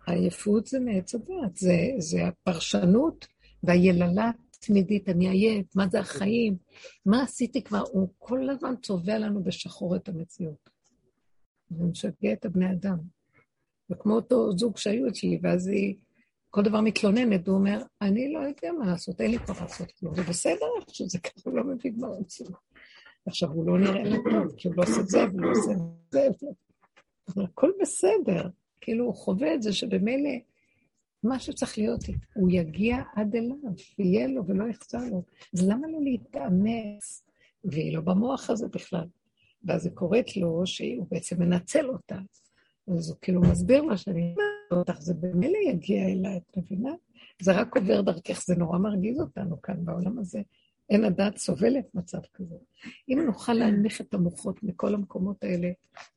B: העייפות זה מעץ הדעת, זה, זה הפרשנות והיללה תמידית, אני עייף, מה זה החיים, מה עשיתי כבר, הוא כל הזמן צובע לנו בשחור את המציאות. ומשגע את הבני אדם. וכמו אותו זוג שהיו אצלי, ואז היא כל דבר מתלוננת, הוא אומר, אני לא יודע מה לעשות, אין לי כבר לעשות כלום. זה בסדר איך שזה ככה, הוא לא מבין מה רוצים. עכשיו, הוא לא נראה לה טוב, כי הוא לא עושה את זה ולא עושה את זה. אבל הכל בסדר. כאילו, הוא חווה את זה שבמילא מה שצריך להיות, הוא יגיע עד אליו, ויהיה לו ולא יחסר לו. אז למה לא להתאמץ? והיא לא במוח הזה בכלל. ואז היא קוראת לו שהוא בעצם מנצל אותה. אז הוא כאילו מסביר לה שאני אותך, זה במילא יגיע אליי, את מבינה? זה רק עובר דרכך, זה נורא מרגיז אותנו כאן בעולם הזה. אין הדעת סובלת מצב כזה. אם נוכל להנמיך את המוחות מכל המקומות האלה,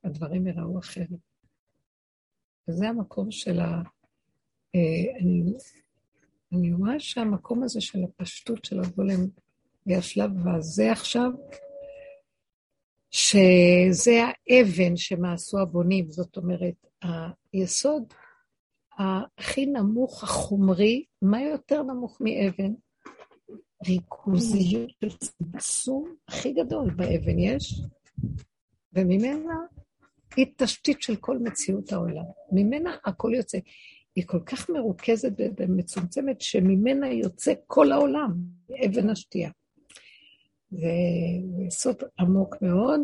B: הדברים יראו אחרת. וזה המקום של ה... אה, אני, אני רואה שהמקום הזה של הפשטות של הגולם היא השלב הזה עכשיו, שזה האבן שמעשו הבונים, זאת אומרת, היסוד הכי נמוך, החומרי, מה יותר נמוך מאבן? ריכוזיות של צמצום הכי גדול באבן יש, וממנה היא תשתית של כל מציאות העולם. ממנה הכל יוצא. היא כל כך מרוכזת ומצומצמת, שממנה יוצא כל העולם, אבן השתייה. זה יסוד עמוק מאוד,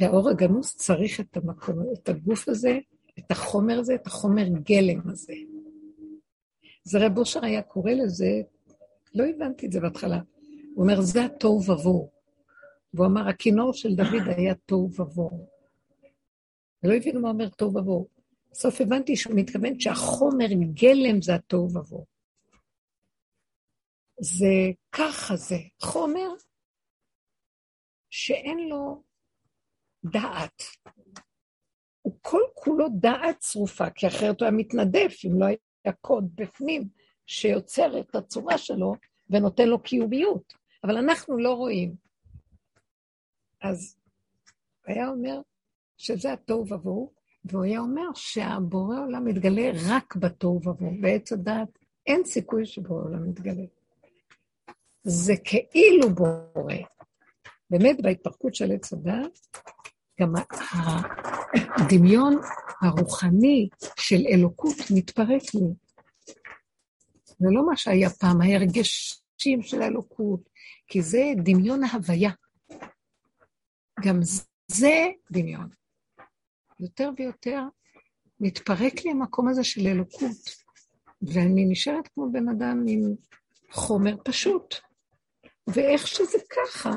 B: והאור הגנוז צריך את המקום, את הגוף הזה, את החומר הזה, את החומר גלם הזה. זה רב אושר היה קורא לזה, לא הבנתי את זה בהתחלה, הוא אומר, זה התוהו ובוהו. והוא אמר, הכינור של דוד היה תוהו ובוהו. ולא הבינו מה אומר תוהו ובוהו. בסוף הבנתי שהוא מתכוון שהחומר גלם זה התוהו ובוהו. זה ככה זה, חומר שאין לו דעת. הוא כל כולו דעת צרופה, כי אחרת הוא היה מתנדף, אם לא היה קוד בפנים שיוצר את הצורה שלו ונותן לו קיומיות. אבל אנחנו לא רואים. אז היה אומר שזה התוהו ובוהו, והוא היה אומר שהבורא עולם מתגלה רק בתוהו ובוהו, בעץ הדעת אין סיכוי שבורא עולם מתגלה. זה כאילו בורא. באמת, בהתפרקות של עץ הדעת, גם הדמיון הרוחני של אלוקות מתפרק לי. זה לא מה שהיה פעם, ההרגשים של האלוקות, כי זה דמיון ההוויה. גם זה דמיון. יותר ויותר מתפרק לי המקום הזה של אלוקות, ואני נשארת כמו בן אדם עם חומר פשוט. ואיך שזה ככה,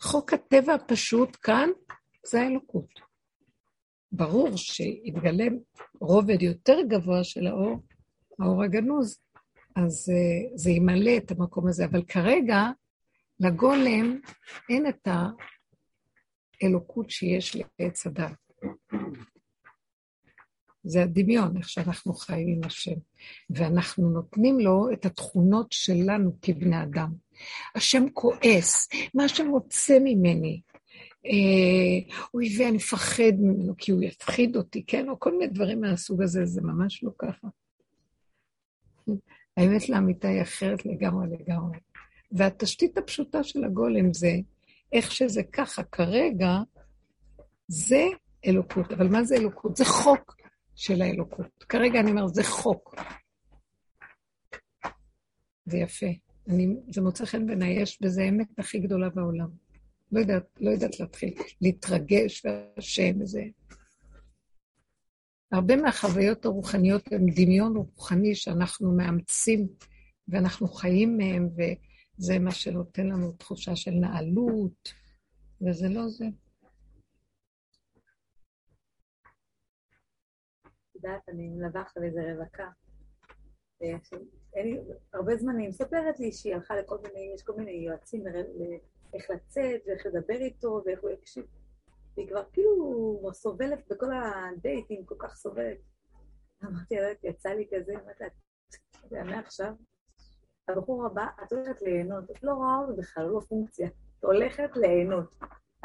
B: חוק הטבע הפשוט כאן זה האלוקות. ברור שיתגלם רובד יותר גבוה של האור, האור הגנוז, אז uh, זה ימלא את המקום הזה. אבל כרגע, לגולם אין את האלוקות שיש לעץ הדת. זה הדמיון, איך שאנחנו חיים עם השם. ואנחנו נותנים לו את התכונות שלנו כבני אדם. השם כועס, מה השם רוצה ממני? אה, אוי ואני מפחד ממנו כי הוא יפחיד אותי, כן? או כל מיני דברים מהסוג הזה, זה ממש לא ככה. האמת לאמיתה היא אחרת לגמרי לגמרי. והתשתית הפשוטה של הגולם זה, איך שזה ככה כרגע, זה אלוקות. אבל מה זה אלוקות? זה חוק של האלוקות. כרגע אני אומרת, זה חוק. זה יפה. אני, זה מוצא חן בעיניי, יש בזה אמת הכי גדולה בעולם. לא יודעת, לא יודעת להתחיל להתרגש והשם וזה. הרבה מהחוויות הרוחניות הן דמיון רוחני שאנחנו מאמצים ואנחנו חיים מהם, וזה מה שנותן לנו תחושה של נעלות, וזה לא זה.
D: יודעת, אני מלווה עכשיו איזה רווקה. הרבה זמן היא מספרת לי שהיא הלכה לכל מיני, יש כל מיני יועצים איך לצאת ואיך לדבר איתו ואיך הוא יקשיב. והיא כבר כאילו סובלת בכל הדייטים, כל כך סובלת. אמרתי לה, יצא לי כזה, אמרתי לה, יודע, מעכשיו, הבחור הבא, את הולכת ליהנות, את לא רואה אותו בכלל, לא פונקציה. את הולכת ליהנות.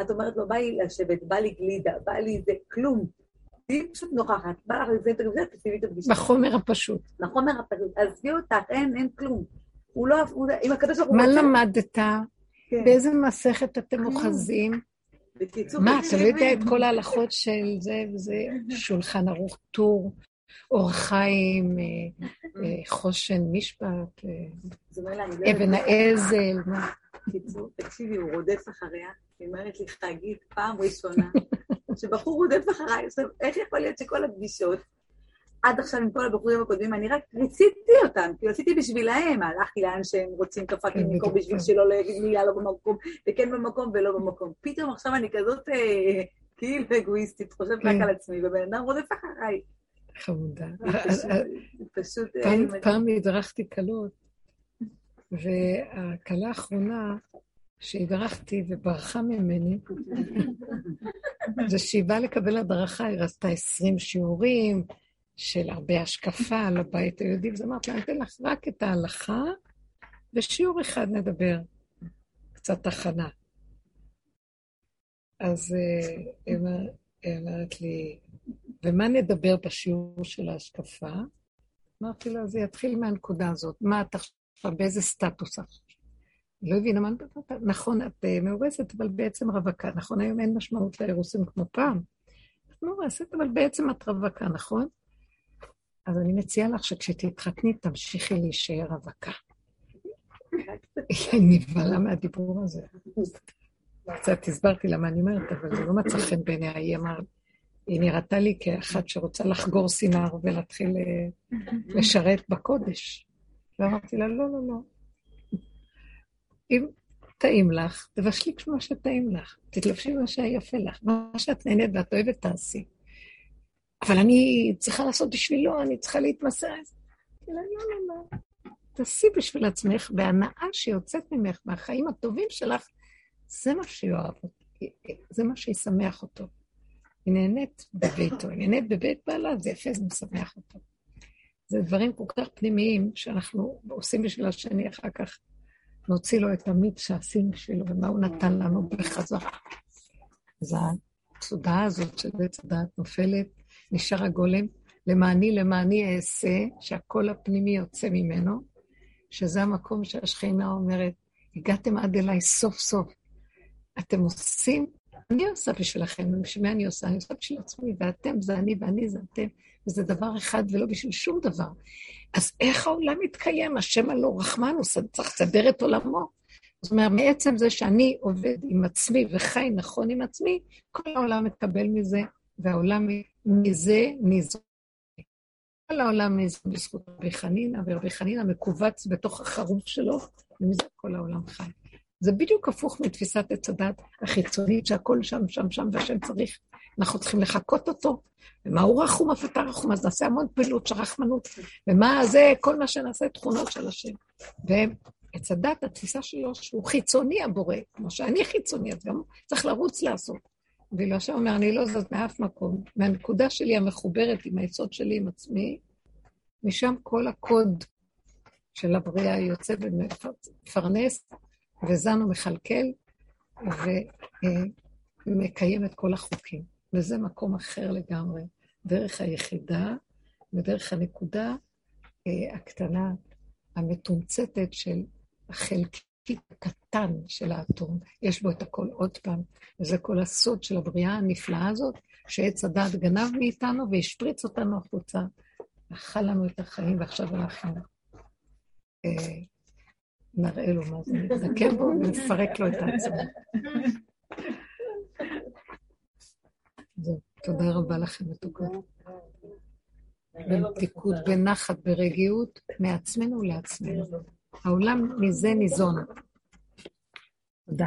D: את אומרת לו, בא לי לשבת, בא לי גלידה, בא לי זה, כלום. תהיי פשוט נוכחת, בא לך לזה, תגידי, תשימי את הפגישה.
B: בחומר הפשוט.
D: בחומר הפשוט. עזבי אותך, אין, אין כלום. הוא לא, אם הקדוש ברוך
B: הוא... מה למדת? כן. באיזה מסכת אתם אוחזים? מה, אתה לא יודע את כל ההלכות של זה וזה, שולחן ערוך טור, אור חיים, אה, אה, חושן משפט, אה, לא אבן האזל, מה?
D: בקיצור, תקשיבי, הוא רודף אחריה, היא אומרת לי, חגית, פעם ראשונה, שבחור רודף אחריי, עכשיו, איך יכול להיות שכל הפגישות, עד עכשיו עם כל הבחורים הקודמים, אני רק ריציתי אותם, כי עשיתי בשבילהם, הלכתי לאן שהם רוצים כפקים כן, מקום בשביל שלא לא יגיד מילה לא במקום, וכן במקום ולא במקום. פתאום עכשיו אני כזאת אה, כאילו אגואיסטית, חושבת רק כן. על עצמי, ובן אדם רודף אחריי.
B: חמודה. פשוט... אה, פעם הדרכתי כלות, והכלה האחרונה שהדרכתי וברחה ממני, זה שהיא באה לקבל הדרכה, היא רצתה עשרים שיעורים של הרבה השקפה על הבית היהודי, אז אמרתי לה, אני אתן לך רק את ההלכה, ושיעור אחד נדבר, קצת הכנה. אז אה, היא אומרת לי, ומה נדבר בשיעור של ההשקפה? אמרתי לה, זה יתחיל מהנקודה הזאת. מה את עכשיו, באיזה סטטוס עכשיו? לא הבינה מה נדברת. נכון, את אה, מאורסת, אבל בעצם רווקה. נכון, היום אין משמעות לאירוסים כמו פעם. את מאורסת, אבל בעצם את רווקה, נכון? אז אני מציעה לך שכשתתחתני, תמשיכי להישאר רווקה. היא נבהלה מהדיבור הזה. קצת הסברתי למה אני אומרת, אבל זה לא מצא חן בעיניה, היא אמרת, היא נראתה לי כאחת שרוצה לחגור סינר ולהתחיל אה, לשרת בקודש. ואמרתי לה, לא, לא, לא. אם טעים לך, תבשלי כמו שטעים לך, תתלבשי מה שיפה לך, מה שאת נהנית ואת אוהבת תעשי. אבל אני צריכה לעשות בשבילו, אני צריכה להתמסר. לא, לא, לא. תעשי בשביל עצמך, וההנאה שיוצאת ממך, מהחיים הטובים שלך, זה מה שיואב, זה מה שישמח אותו. היא נהנית בביתו, היא נהנית בבית בעלה, זה יפה, זה משמח אותו. זה דברים כל כך פנימיים שאנחנו עושים בשביל השני, אחר כך נוציא לו את המיץ שעשינו בשבילו ומה הוא נתן לנו בחזרה. אז התודעה הזאת של עץ הדעת נופלת, נשאר הגולם, למעני למעני אעשה, שהקול הפנימי יוצא ממנו, שזה המקום שהשכינה אומרת, הגעתם עד אליי סוף סוף. אתם עושים אני עושה בשבילכם, בשביל מי אני עושה? אני עושה בשביל עצמי, ואתם זה אני ואני זה אתם, וזה דבר אחד ולא בשביל שום דבר. אז איך העולם מתקיים? השם הלא רחמן, הוא צריך לסדר את עולמו. זאת אומרת, מעצם זה שאני עובד עם עצמי וחי נכון עם עצמי, כל העולם מקבל מזה, והעולם מזה ניזון. כל העולם מזה בזכות רבי חנינא, ורבי חנינא מכווץ בתוך החרוב שלו, ומזה כל העולם חי. זה בדיוק הפוך מתפיסת עץ הדת החיצונית, שהכל שם, שם, שם, והשם צריך, אנחנו צריכים לחקות אותו. ומה הוא רחום אף אתה רחום, אז נעשה המון פעילות של רחמנות. ומה זה, כל מה שנעשה, תכונות של השם. ועץ הדת, התפיסה שלו, שהוא חיצוני הבורא, כמו שאני חיצוני, אז גם צריך לרוץ לעשות. ואילו השם אומר, אני לא זאת מאף מקום. מהנקודה שלי המחוברת עם היסוד שלי, עם עצמי, משם כל הקוד של הבריאה יוצא ומפרנס וזן ומכלכל, ומקיים את כל החוקים. וזה מקום אחר לגמרי. דרך היחידה ודרך הנקודה אה, הקטנה, המתומצתת של החלקית הקטן של האטום. יש בו את הכל עוד פעם, וזה כל הסוד של הבריאה הנפלאה הזאת, שעץ הדת גנב מאיתנו והשפריץ אותנו החוצה, אכל לנו את החיים, ועכשיו אנחנו אה, נראה לו מה זה, נתנקם בו ונפרק לו את העצמות. זהו, תודה רבה לכם, מתוקות. במתיקות, בנחת, ברגיעות, מעצמנו לעצמנו. העולם מזה ניזון. תודה.